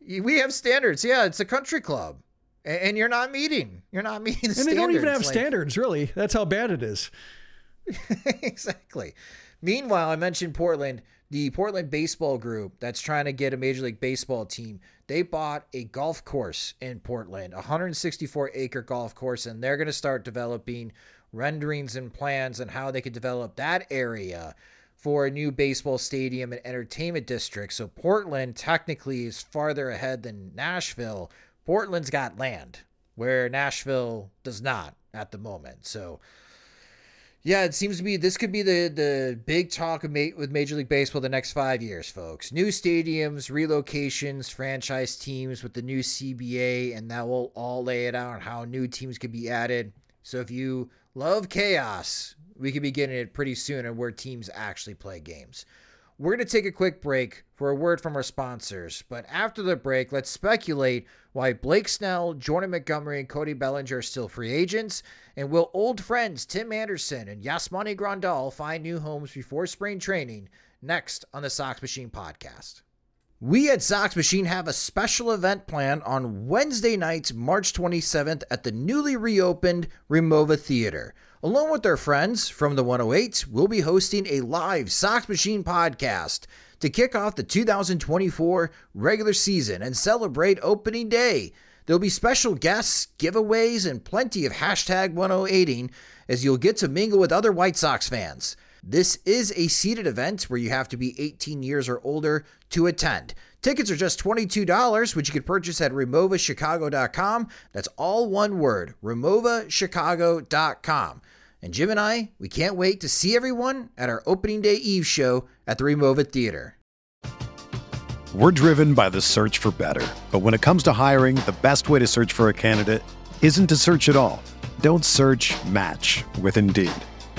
we have standards. Yeah, it's a country club, A- and you're not meeting. You're not meeting the And standards. they don't even have Like- standards, really. That's how bad it is. exactly. Meanwhile, I mentioned Portland, the Portland baseball group that's trying to get a Major League Baseball team. They bought a golf course in Portland, 164 acre golf course, and they're going to start developing renderings and plans on how they could develop that area for a new baseball stadium and entertainment district. So Portland technically is farther ahead than Nashville. Portland's got land where Nashville does not at the moment. So yeah, it seems to be this could be the the big talk ma- with Major League Baseball the next five years, folks. New stadiums, relocations, franchise teams with the new CBA, and that will all lay it out on how new teams could be added. So if you love chaos, we could be getting it pretty soon and where teams actually play games. We're going to take a quick break for a word from our sponsors, but after the break, let's speculate why Blake Snell, Jordan Montgomery, and Cody Bellinger are still free agents, and will old friends Tim Anderson and Yasmani Grandal find new homes before spring training next on the Sox Machine podcast. We at Sox Machine have a special event planned on Wednesday night, March 27th at the newly reopened Remova Theater. Along with our friends from the 108, we'll be hosting a live Sox Machine podcast to kick off the 2024 regular season and celebrate opening day. There'll be special guests, giveaways, and plenty of hashtag 1080 as you'll get to mingle with other White Sox fans. This is a seated event where you have to be 18 years or older to attend. Tickets are just $22, which you can purchase at removachicago.com. That's all one word, removachicago.com. And Jim and I, we can't wait to see everyone at our opening day eve show at the Remova Theater. We're driven by the search for better. But when it comes to hiring, the best way to search for a candidate isn't to search at all. Don't search match with Indeed.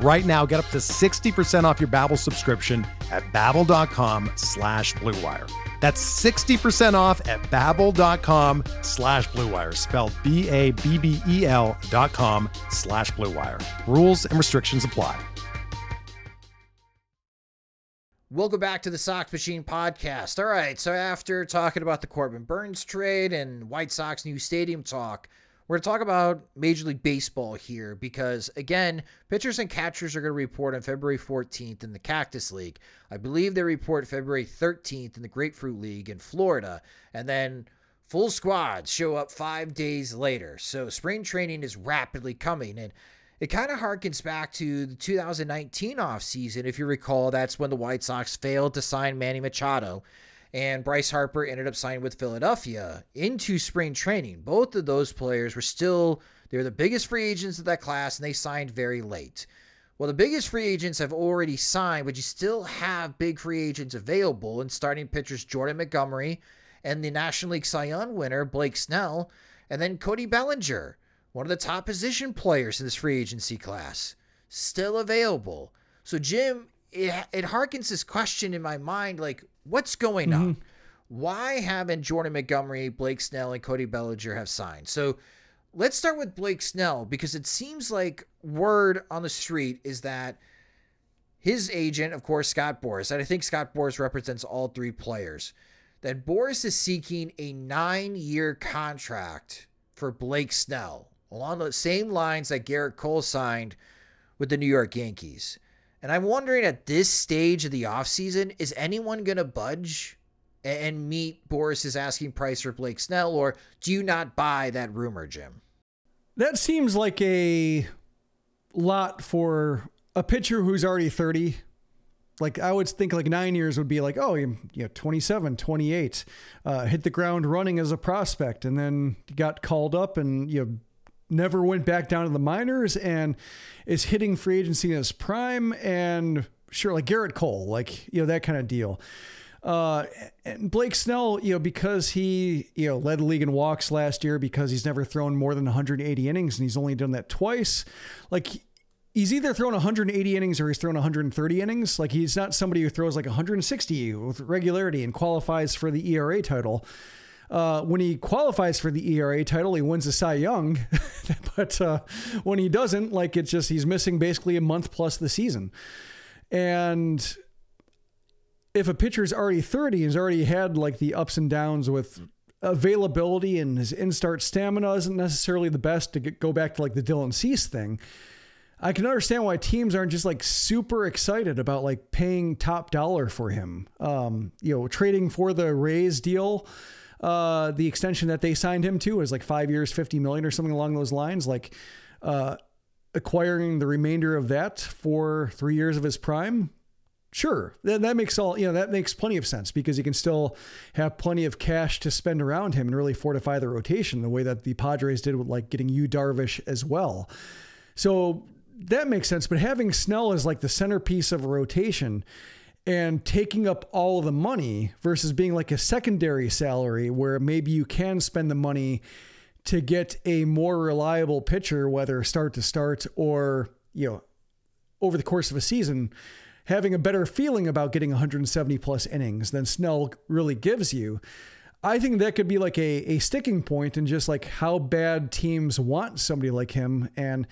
Right now, get up to 60% off your Babbel subscription at babbel.com slash bluewire. That's 60% off at babbel.com slash bluewire, spelled B-A-B-B-E-L dot com slash bluewire. Rules and restrictions apply. Welcome back to the Sox Machine podcast. All right, so after talking about the Corbin Burnes trade and White Sox new stadium talk, we're going to talk about Major League Baseball here because, again, pitchers and catchers are going to report on February 14th in the Cactus League. I believe they report February 13th in the Grapefruit League in Florida. And then full squads show up five days later. So spring training is rapidly coming. And it kind of harkens back to the 2019 offseason. If you recall, that's when the White Sox failed to sign Manny Machado and Bryce Harper ended up signing with Philadelphia into spring training. Both of those players were still they're the biggest free agents of that class and they signed very late. Well, the biggest free agents have already signed, but you still have big free agents available and starting pitchers Jordan Montgomery and the National League Cy Young winner Blake Snell, and then Cody Bellinger, one of the top position players in this free agency class, still available. So Jim, it, it harkens this question in my mind like What's going mm-hmm. on? Why haven't Jordan Montgomery, Blake Snell, and Cody Bellinger have signed? So let's start with Blake Snell because it seems like word on the street is that his agent, of course, Scott Boras, and I think Scott Boras represents all three players, that Boras is seeking a nine year contract for Blake Snell along the same lines that Gerrit Cole signed with the New York Yankees. And I'm wondering at this stage of the offseason, is anyone going to budge and meet Boras's asking price for Blake Snell, or do you not buy that rumor, Jim? That seems like a lot for a pitcher who's already 30. Like I would think like nine years would be like, oh, you know, 27, 28, uh, hit the ground running as a prospect and then got called up and you know, never went back down to the minors and is hitting free agency in his prime and sure like Gerrit Cole, like you know that kind of deal. Uh, and Blake Snell, you know, because he, you know, led the league in walks last year because he's never thrown more than 180 innings and he's only done that twice. Like he's either thrown 180 innings or he's thrown 130 innings. Like he's not somebody who throws like 160 with regularity and qualifies for the ERA title. Uh, when he qualifies for the ERA title, he wins the Cy Young. but uh, when he doesn't, like it's just he's missing basically a month plus the season. And if a pitcher's already 30 and has already had like the ups and downs with availability and his in-start stamina isn't necessarily the best to get, go back to like the Dylan Cease thing. I can understand why teams aren't just like super excited about like paying top dollar for him. Um, you know, trading for the Rays deal uh, the extension that they signed him to is like five years, 50 million or something along those lines. Like uh, acquiring the remainder of that for three years of his prime. Sure, that, that makes all you know. That makes plenty of sense because he can still have plenty of cash to spend around him and really fortify the rotation the way that the Padres did with like getting Yu Darvish as well. So that makes sense. But having Snell as like the centerpiece of a rotation and taking up all the money versus being like a secondary salary where maybe you can spend the money to get a more reliable pitcher, whether start to start or, you know, over the course of a season, having a better feeling about getting 170 plus innings than Snell really gives you. I think that could be like a, a sticking point in just like how bad teams want somebody like him. And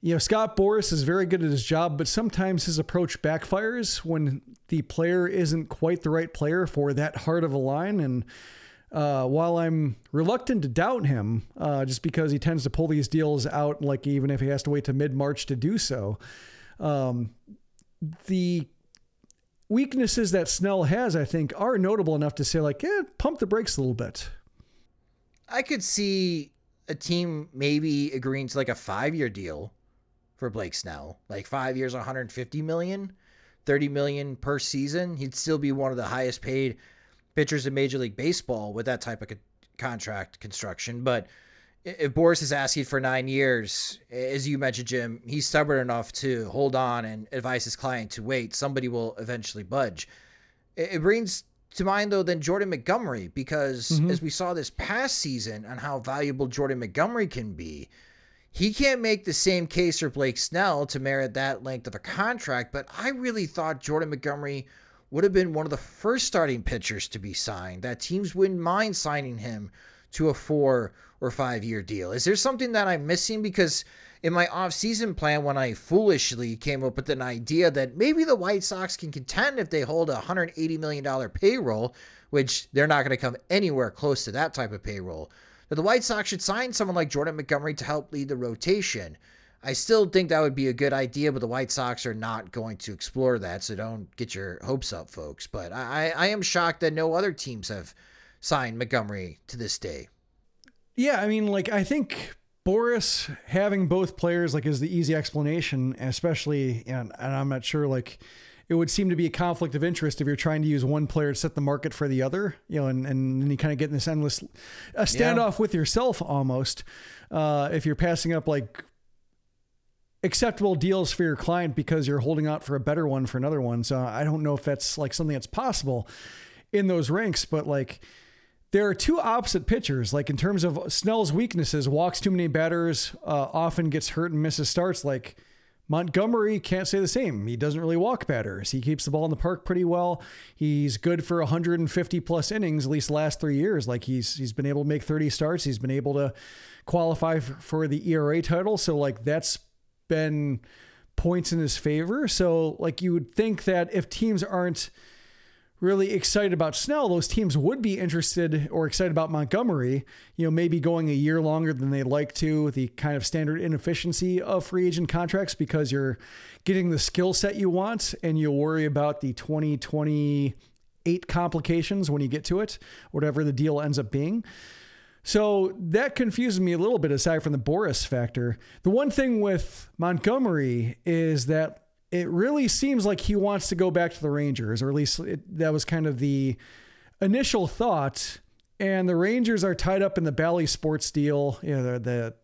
you know, Scott Boras is very good at his job, but sometimes his approach backfires when the player isn't quite the right player for that hard of a line. And uh, while I'm reluctant to doubt him, uh, just because he tends to pull these deals out, like even if he has to wait to mid March to do so, um, the weaknesses that Snell has, I think, are notable enough to say, like, eh, pump the brakes a little bit. I could see a team maybe agreeing to like a five year deal for Blake Snell, like five years, 150 million. 30 million per season, he'd still be one of the highest paid pitchers in Major League Baseball with that type of co- contract construction. But if Boras is asking for nine years, as you mentioned, Jim, he's stubborn enough to hold on and advise his client to wait. Somebody will eventually budge. It brings to mind, though, then Jordan Montgomery, because mm-hmm. as we saw this past season on how valuable Jordan Montgomery can be, he can't make the same case for Blake Snell to merit that length of a contract. But I really thought Jordan Montgomery would have been one of the first starting pitchers to be signed, that teams wouldn't mind signing him to a four or five year deal. Is there something that I'm missing? Because in my offseason plan, when I foolishly came up with an idea that maybe the White Sox can contend if they hold a $180 million payroll, which they're not going to come anywhere close to that type of payroll, that the White Sox should sign someone like Jordan Montgomery to help lead the rotation. I still think that would be a good idea, but the White Sox are not going to explore that, so don't get your hopes up, folks. But I, I am shocked that no other teams have signed Montgomery to this day. Yeah, I mean, like I think Boras having both players like is the easy explanation, especially and, and I'm not sure like it would seem to be a conflict of interest if you're trying to use one player to set the market for the other, you know, and, and then you kind of get in this endless a standoff yeah. with yourself almost. Uh, if you're passing up like acceptable deals for your client because you're holding out for a better one for another one. So I don't know if that's like something that's possible in those ranks, but like there are two opposite pitchers. Like in terms of Snell's weaknesses, walks too many batters, uh, often gets hurt and misses starts. Like Montgomery can't say the same. He doesn't really walk batters. He keeps the ball in the park pretty well. He's good for 150 plus innings, at least last three years. Like he's he's been able to make 30 starts. He's been able to qualify for the ERA title. So like that's been points in his favor. So, like, you would think that if teams aren't really excited about Snell, those teams would be interested or excited about Montgomery, you know, maybe going a year longer than they'd like to, the kind of standard inefficiency of free agent contracts because you're getting the skill set you want and you'll worry about the 2028 complications when you get to it, whatever the deal ends up being. So that confuses me a little bit aside from the Boras factor. The one thing with Montgomery is that it really seems like he wants to go back to the Rangers, or at least it, that was kind of the initial thought. And the Rangers are tied up in the Bally Sports deal. You know, the, the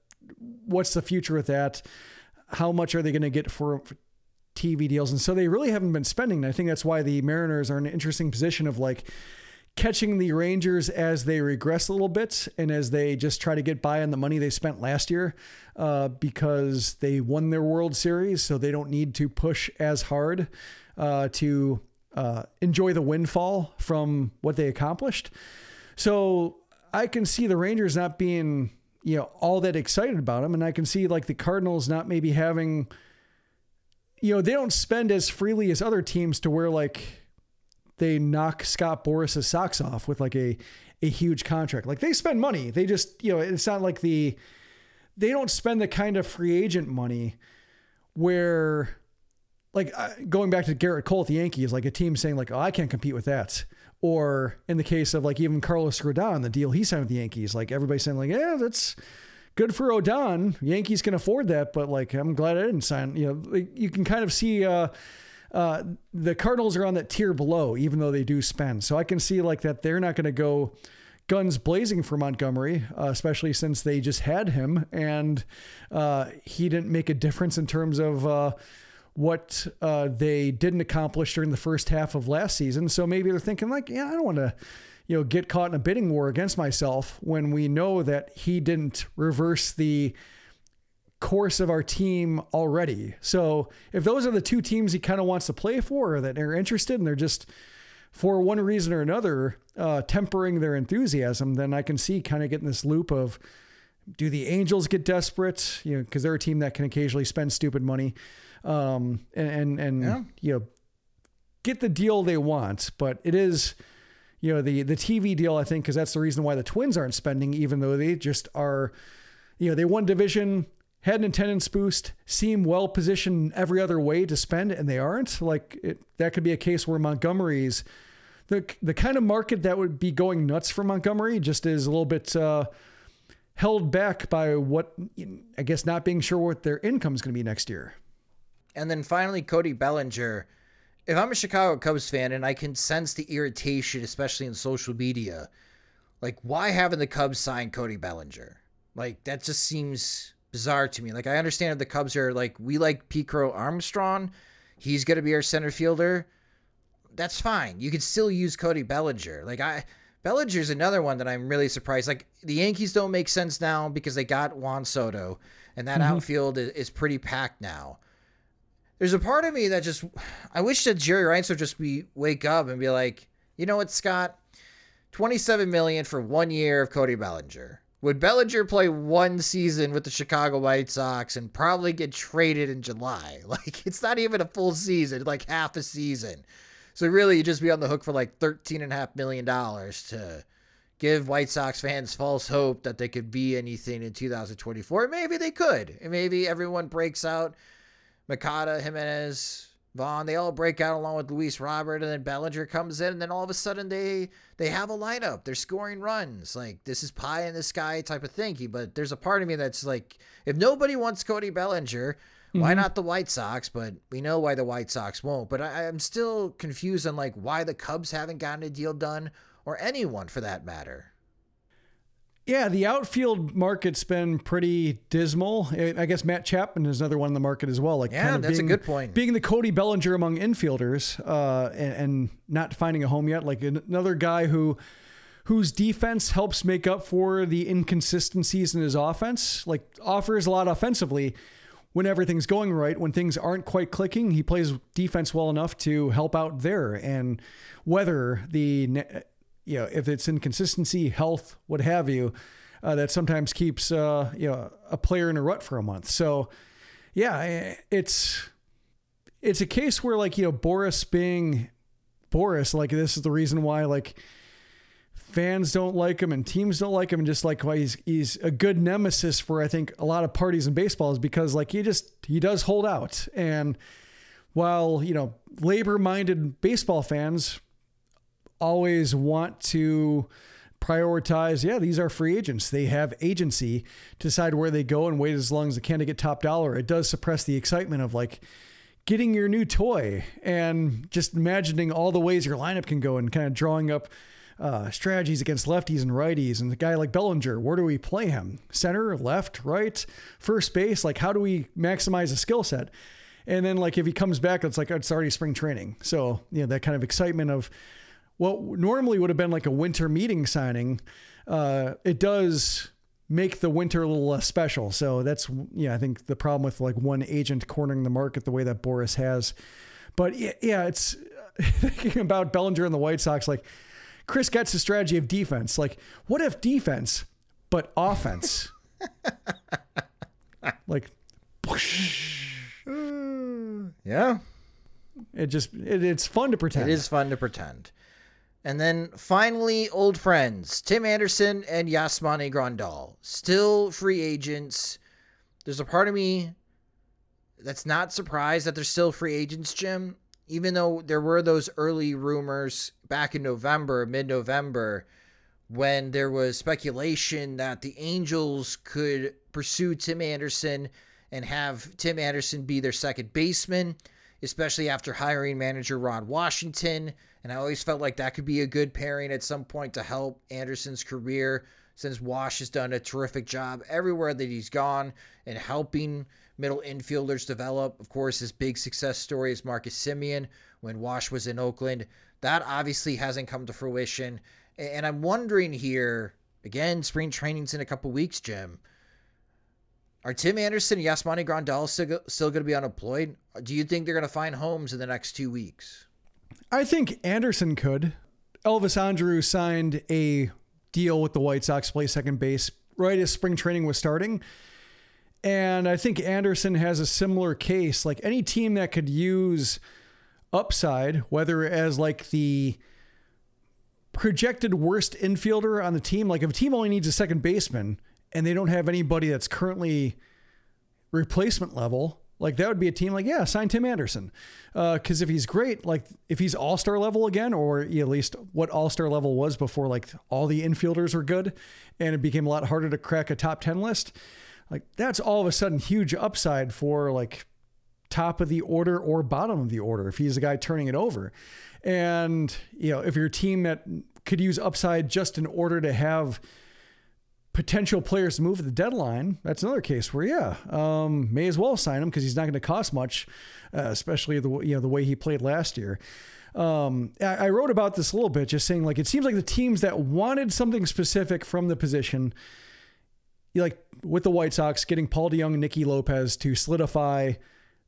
what's the future with that? How much are they going to get for, for TV deals? And so they really haven't been spending. And I think that's why the Mariners are in an interesting position of like, catching the Rangers as they regress a little bit and as they just try to get by on the money they spent last year uh, because they won their World Series, so they don't need to push as hard uh, to uh, enjoy the windfall from what they accomplished. So I can see the Rangers not being you know all that excited about them, and I can see like the Cardinals not maybe having you know they don't spend as freely as other teams to where like they knock Scott Boras's socks off with like a a huge contract. Like they spend money. They just, you know, it's not like the they don't spend the kind of free agent money where like uh, going back to Gerrit Cole at the Yankees, like a team saying like, "Oh, I can't compete with that." Or in the case of like even Carlos Rodon, the deal he signed with the Yankees, like everybody saying like, "Yeah, that's good for Rodon. Yankees can afford that, but like I'm glad I didn't sign." You know, like, you can kind of see uh uh, the Cardinals are on that tier below, even though they do spend. So I can see like that they're not going to go guns blazing for Montgomery, uh, especially since they just had him and uh, he didn't make a difference in terms of uh, what uh, they didn't accomplish during the first half of last season. So maybe they're thinking like, yeah, I don't want to. You know, get caught in a bidding war against myself when we know that he didn't reverse the course of our team already. So if those are the two teams he kind of wants to play for or that are interested and they're just for one reason or another uh, tempering their enthusiasm, then I can see kind of getting this loop of do the Angels get desperate? You know, because they're a team that can occasionally spend stupid money, um, and and, and yeah. you know get the deal they want. But it is you know the the TV deal I think because that's the reason why the Twins aren't spending, even though they just are. You know, they won division had an attendance boost, seem well positioned every other way to spend, and they aren't. Like it, that could be a case where Montgomery's the the kind of market that would be going nuts for Montgomery just is a little bit uh, held back by what I guess not being sure what their income is going to be next year. And then finally, Cody Bellinger if I'm a Chicago Cubs fan and I can sense the irritation, especially in social media, like why haven't the Cubs signed Cody Bellinger? Like that just seems bizarre to me. Like I understand the Cubs are like we like Crow Armstrong, he's gonna be our center fielder. That's fine. You could still use Cody Bellinger. Like I Bellinger's another one that I'm really surprised. Like the Yankees don't make sense now because they got Juan Soto, and that mm-hmm. outfield is, is pretty packed now there's a part of me that just I wish that Jerry Rice would just be wake up and be like, you know what, Scott, 27 million for one year of Cody Bellinger. Would Bellinger play one season with the Chicago White Sox and probably get traded in July? Like it's not even a full season, like half a season. So really, you just be on the hook for like thirteen and a half million dollars to give White Sox fans false hope that they could be anything in 2024. Maybe they could. Maybe everyone breaks out Moncada, Jimenez, Vaughn, they all break out along with Luis Robert, and then Bellinger comes in, and then all of a sudden they they have a lineup. They're scoring runs. Like this is pie in the sky type of thing. But there's a part of me that's like, if nobody wants Cody Bellinger, mm-hmm. why not the White Sox? But we know why the White Sox won't. But I, I'm still confused on like why the Cubs haven't gotten a deal done, or anyone for that matter. Yeah, the outfield market's been pretty dismal. I guess Matt Chapman is another one in the market as well. Like, yeah, kind of that's being, a good point. Being the Cody Bellinger among infielders, uh, and, and, not finding a home yet. Like another guy who, whose defense helps make up for the inconsistencies in his offense. Like offers a lot offensively when everything's going right. When things aren't quite clicking, he plays defense well enough to help out there and weather the you know, if it's inconsistency, health, what have you, uh, that sometimes keeps uh, you know a player in a rut for a month. So, yeah, it's it's a case where like you know Boras being Boras, like this is the reason why like fans don't like him and teams don't like him, and just like why he's he's a good nemesis for I think a lot of parties in baseball is because like he just he does hold out and while you know labor minded baseball fans always want to prioritize, yeah, these are free agents. They have agency to decide where they go and wait as long as they can to get top dollar. It does suppress the excitement of like getting your new toy and just imagining all the ways your lineup can go and kind of drawing up uh, strategies against lefties and righties. And the guy like Bellinger, where do we play him? Center, left, right, first base? Like, how do we maximize a skill set? And then, like, if he comes back, it's like it's already spring training. So, you know, that kind of excitement of what normally would have been like a winter meeting signing, uh, it does make the winter a little less special. So that's yeah, I think the problem with like one agent cornering the market the way that Boras has. But yeah, yeah it's thinking about Bellinger and the White Sox. Like Chris gets the strategy of defense. Like what if defense, but offense? like, yeah. It just it, it's fun to pretend. It is fun to pretend. And then finally, old friends Tim Anderson and Yasmani Grandal, still free agents. There's a part of me that's not surprised that they're still free agents, Jim, even though there were those early rumors back in November, mid November, when there was speculation that the Angels could pursue Tim Anderson and have Tim Anderson be their second baseman, especially after hiring manager Ron Washington. And I always felt like that could be a good pairing at some point to help Anderson's career since Wash has done a terrific job everywhere that he's gone in helping middle infielders develop. Of course, his big success story is Marcus Semien when Wash was in Oakland. That obviously hasn't come to fruition. And I'm wondering here, again, spring training's in a couple weeks, Jim. Are Tim Anderson and Yasmani Grandal still, still going to be unemployed? Do you think they're going to find homes in the next two weeks? I think Anderson could. Elvis Andrus signed a deal with the White Sox play second base right as spring training was starting. And I think Anderson has a similar case. Like any team that could use upside, whether as like the projected worst infielder on the team, like if a team only needs a second baseman and they don't have anybody that's currently replacement level, like that would be a team like, yeah, sign Tim Anderson. Because uh, if he's great, like if he's all star level again, or at least what all star level was before, like all the infielders were good and it became a lot harder to crack a top 10 list, like that's all of a sudden huge upside for like top of the order or bottom of the order if he's the guy turning it over. And, you know, if your team that could use upside just in order to have potential players to move at the deadline, that's another case where, yeah, um, may as well sign him because he's not going to cost much, uh, especially the, you know, the way he played last year. Um, I, I wrote about this a little bit, just saying like it seems like the teams that wanted something specific from the position, like with the White Sox getting Paul DeJong and Nicky Lopez to solidify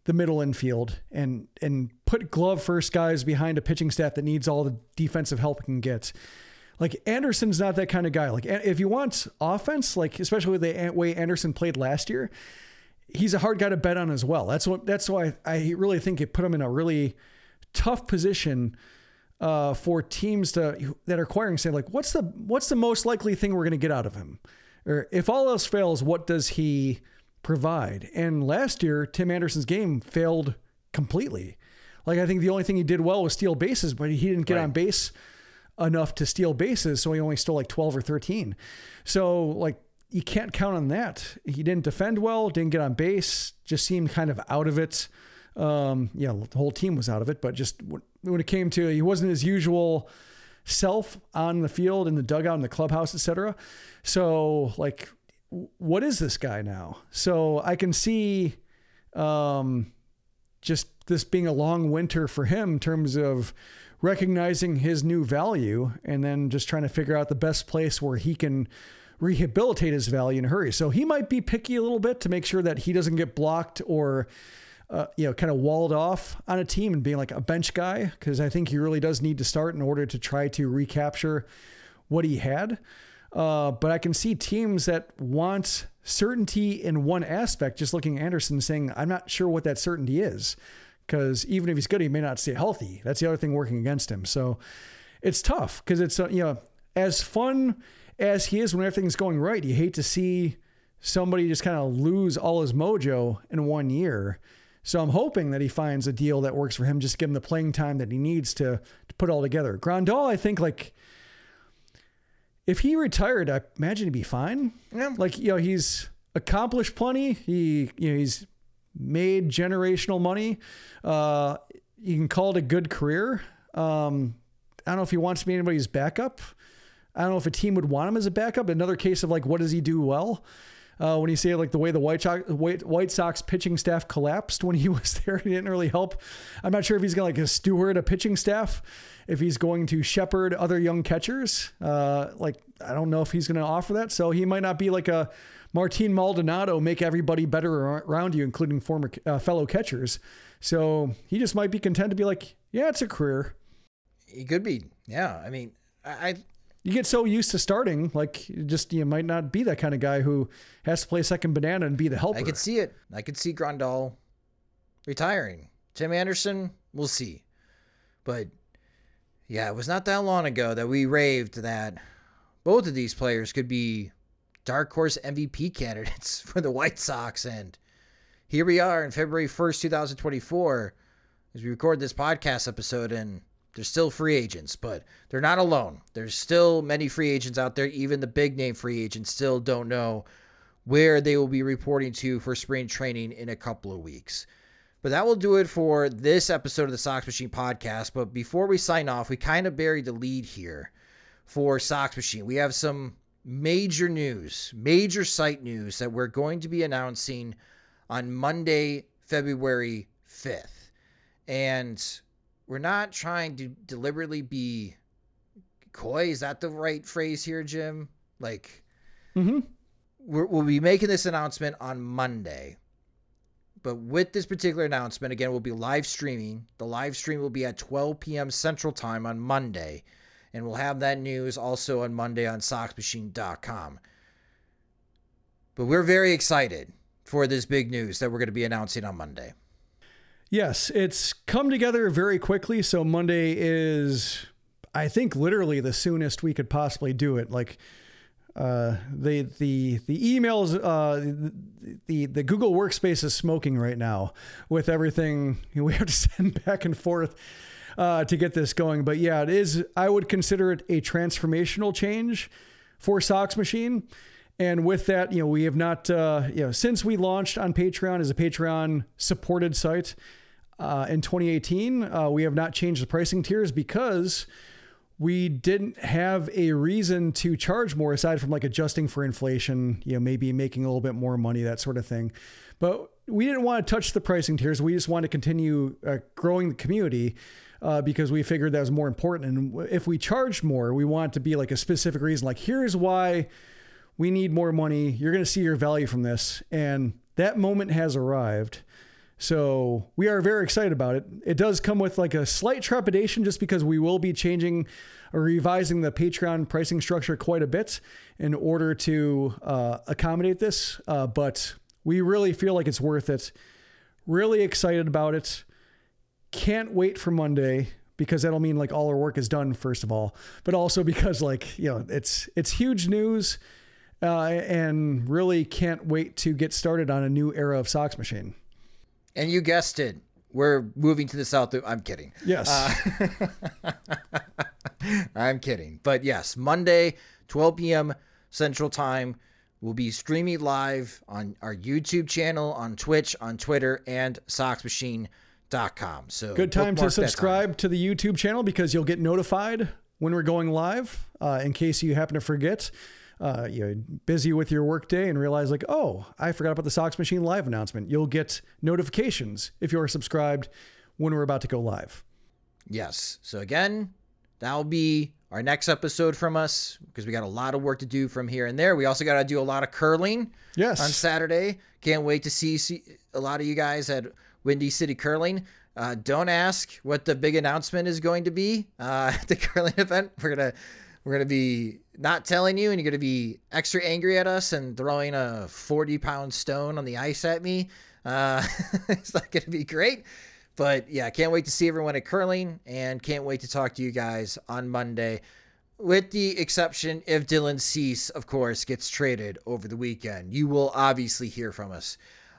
the middle infield and and put glove first guys behind a pitching staff that needs all the defensive help it can get. Like Anderson's not that kind of guy. Like if you want offense, like especially with the way Anderson played last year, he's a hard guy to bet on as well. That's what that's why I really think it put him in a really tough position uh, for teams to that are acquiring. Say like, what's the what's the most likely thing we're going to get out of him? Or if all else fails, what does he provide? And last year, Tim Anderson's game failed completely. Like I think the only thing he did well was steal bases, but he didn't get right. on base enough to steal bases, so he only stole like 12 or 13. So like you can't count on that. He didn't defend well, didn't get on base, just seemed kind of out of it. Um, yeah, the whole team was out of it, but just when it came to, he wasn't his usual self on the field, in the dugout, in the clubhouse, etc. So, like, what is this guy now? So I can see, um, just this being a long winter for him in terms of recognizing his new value and then just trying to figure out the best place where he can rehabilitate his value in a hurry. So he might be picky a little bit to make sure that he doesn't get blocked or uh, you know, kind of walled off on a team and being like a bench guy because I think he really does need to start in order to try to recapture what he had. Uh, but I can see teams that want certainty in one aspect, just looking at Anderson saying, I'm not sure what that certainty is. Because even if he's good, he may not stay healthy. That's the other thing working against him. So it's tough because it's, uh, you know, as fun as he is when everything's going right, you hate to see somebody just kind of lose all his mojo in one year. So I'm hoping that he finds a deal that works for him, just give him the playing time that he needs to, to put all together. Grandal, I think like if he retired, I imagine he'd be fine. Yeah. Like, you know, he's accomplished plenty. He, you know, he's made generational money. Uh, you can call it a good career. Um, I don't know if he wants to be anybody's backup. I don't know if a team would want him as a backup. Another case of like, what does he do well? uh, when you say like the way the White Sox, White, White Sox pitching staff collapsed when he was there, he didn't really help. I'm not sure if he's to like a steward a pitching staff, if he's going to shepherd other young catchers. Uh, like I don't know if he's going to offer that, so he might not be like a Martin Maldonado, make everybody better around you, including former uh, fellow catchers. So he just might be content to be like, yeah, it's a career. He could be, yeah. I mean, I you get so used to starting, like just you might not be that kind of guy who has to play second banana and be the helper. I could see it. I could see Grandal retiring. Tim Anderson, we'll see. But yeah, it was not that long ago that we raved that both of these players could be dark horse MVP candidates for the White Sox. And here we are in February 1st, 2024, as we record this podcast episode. And they're still free agents, but they're not alone. There's still many free agents out there. Even the big name free agents still don't know where they will be reporting to for spring training in a couple of weeks. But that will do it for this episode of the Sox Machine podcast. But before we sign off, we kind of buried the lead here for Sox Machine. We have some major news, major site news that we're going to be announcing on Monday, February 5th. And we're not trying to deliberately be coy. Is that the right phrase here, Jim? Like, mm-hmm. we will be making this announcement on Monday. But with this particular announcement, again, we'll be live streaming. The live stream will be at 12 p.m. Central Time on Monday. And we'll have that news also on Monday on SoxMachine.com. But we're very excited for this big news that we're going to be announcing on Monday. Yes, it's come together very quickly. So Monday is, I think, literally the soonest we could possibly do it. Like uh, the the the emails, uh, the the Google Workspace is smoking right now with everything we have to send back and forth. Uh, to get this going, but yeah, it is. I would consider it a transformational change for Sox Machine, And with that, you know, we have not, uh, you know, since we launched on Patreon as a Patreon supported site uh, in 2018, uh, we have not changed the pricing tiers because we didn't have a reason to charge more aside from like adjusting for inflation, you know, maybe making a little bit more money, that sort of thing. But we didn't want to touch the pricing tiers. We just wanted to continue uh, growing the community. Uh, because we figured that was more important. And if we charged more, we want to be like a specific reason, like here's why we need more money. You're going to see your value from this. And that moment has arrived. So we are very excited about it. It does come with like a slight trepidation just because we will be changing or revising the Patreon pricing structure quite a bit in order to uh, accommodate this. Uh, but we really feel like it's worth it. Really excited about it. Can't wait for Monday because that'll mean like all our work is done first of all, but also because like you know it's it's huge news, uh, and really can't wait to get started on a new era of Sox Machine. And you guessed it, we're moving to the south. I'm kidding. Yes. Uh, I'm kidding. But yes, Monday, 12 p.m. Central Time. We'll be streaming live on our YouTube channel, on Twitch, on Twitter, and SoxMachine.com. So good time to subscribe time. to the YouTube channel because you'll get notified when we're going live. Uh, in case you happen to forget, uh, you're busy with your workday and realize like, oh, I forgot about the Sox Machine live announcement. You'll get notifications if you're subscribed when we're about to go live. Yes. So again, that'll be our next episode from us because we got a lot of work to do from here and there. We also got to do a lot of curling Yes. on Saturday. Can't wait to see, see a lot of you guys at Windy City Curling. Uh, don't ask what the big announcement is going to be uh, at the curling event. We're gonna we're gonna be not telling you, and you're gonna be extra angry at us and throwing a 40 pound stone on the ice at me. Uh, it's not gonna be great. But yeah, can't wait to see everyone at curling and can't wait to talk to you guys on Monday. With the exception if Dylan Cease, of course, gets traded over the weekend. You will obviously hear from us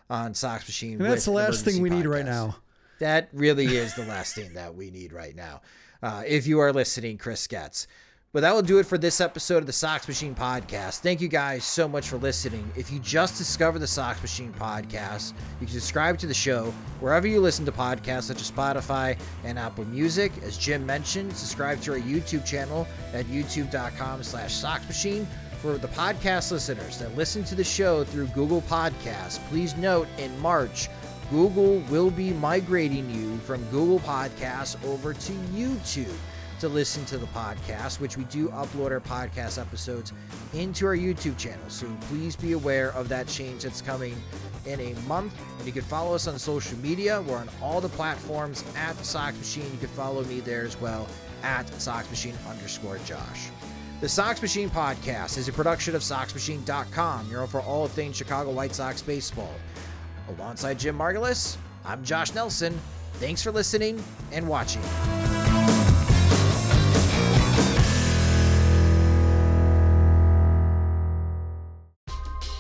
on Sox Machine. and that's the last thing we need right now. That really is the last thing that we need right now. Uh, if you are listening, Chris Getz. But that will do it for this episode of the Sox Machine Podcast. Thank you guys so much for listening. If you just discovered the Sox Machine Podcast, you can subscribe to the show wherever you listen to podcasts, such as Spotify and Apple Music. As Jim mentioned, subscribe to our YouTube channel at youtube.com slash Sox Machine. For the podcast listeners that listen to the show through Google Podcasts, please note in March, Google will be migrating you from Google Podcasts over to YouTube to listen to the podcast, which we do upload our podcast episodes into our YouTube channel. So please be aware of that change that's coming in a month. And you can follow us on social media. We're on all the platforms at Sox Machine. You can follow me there as well at Sox Machine underscore Josh. The Sox Machine podcast is a production of. You're for all things Chicago White Sox baseball. Alongside Jim Margalus, I'm Josh Nelson. Thanks for listening and watching.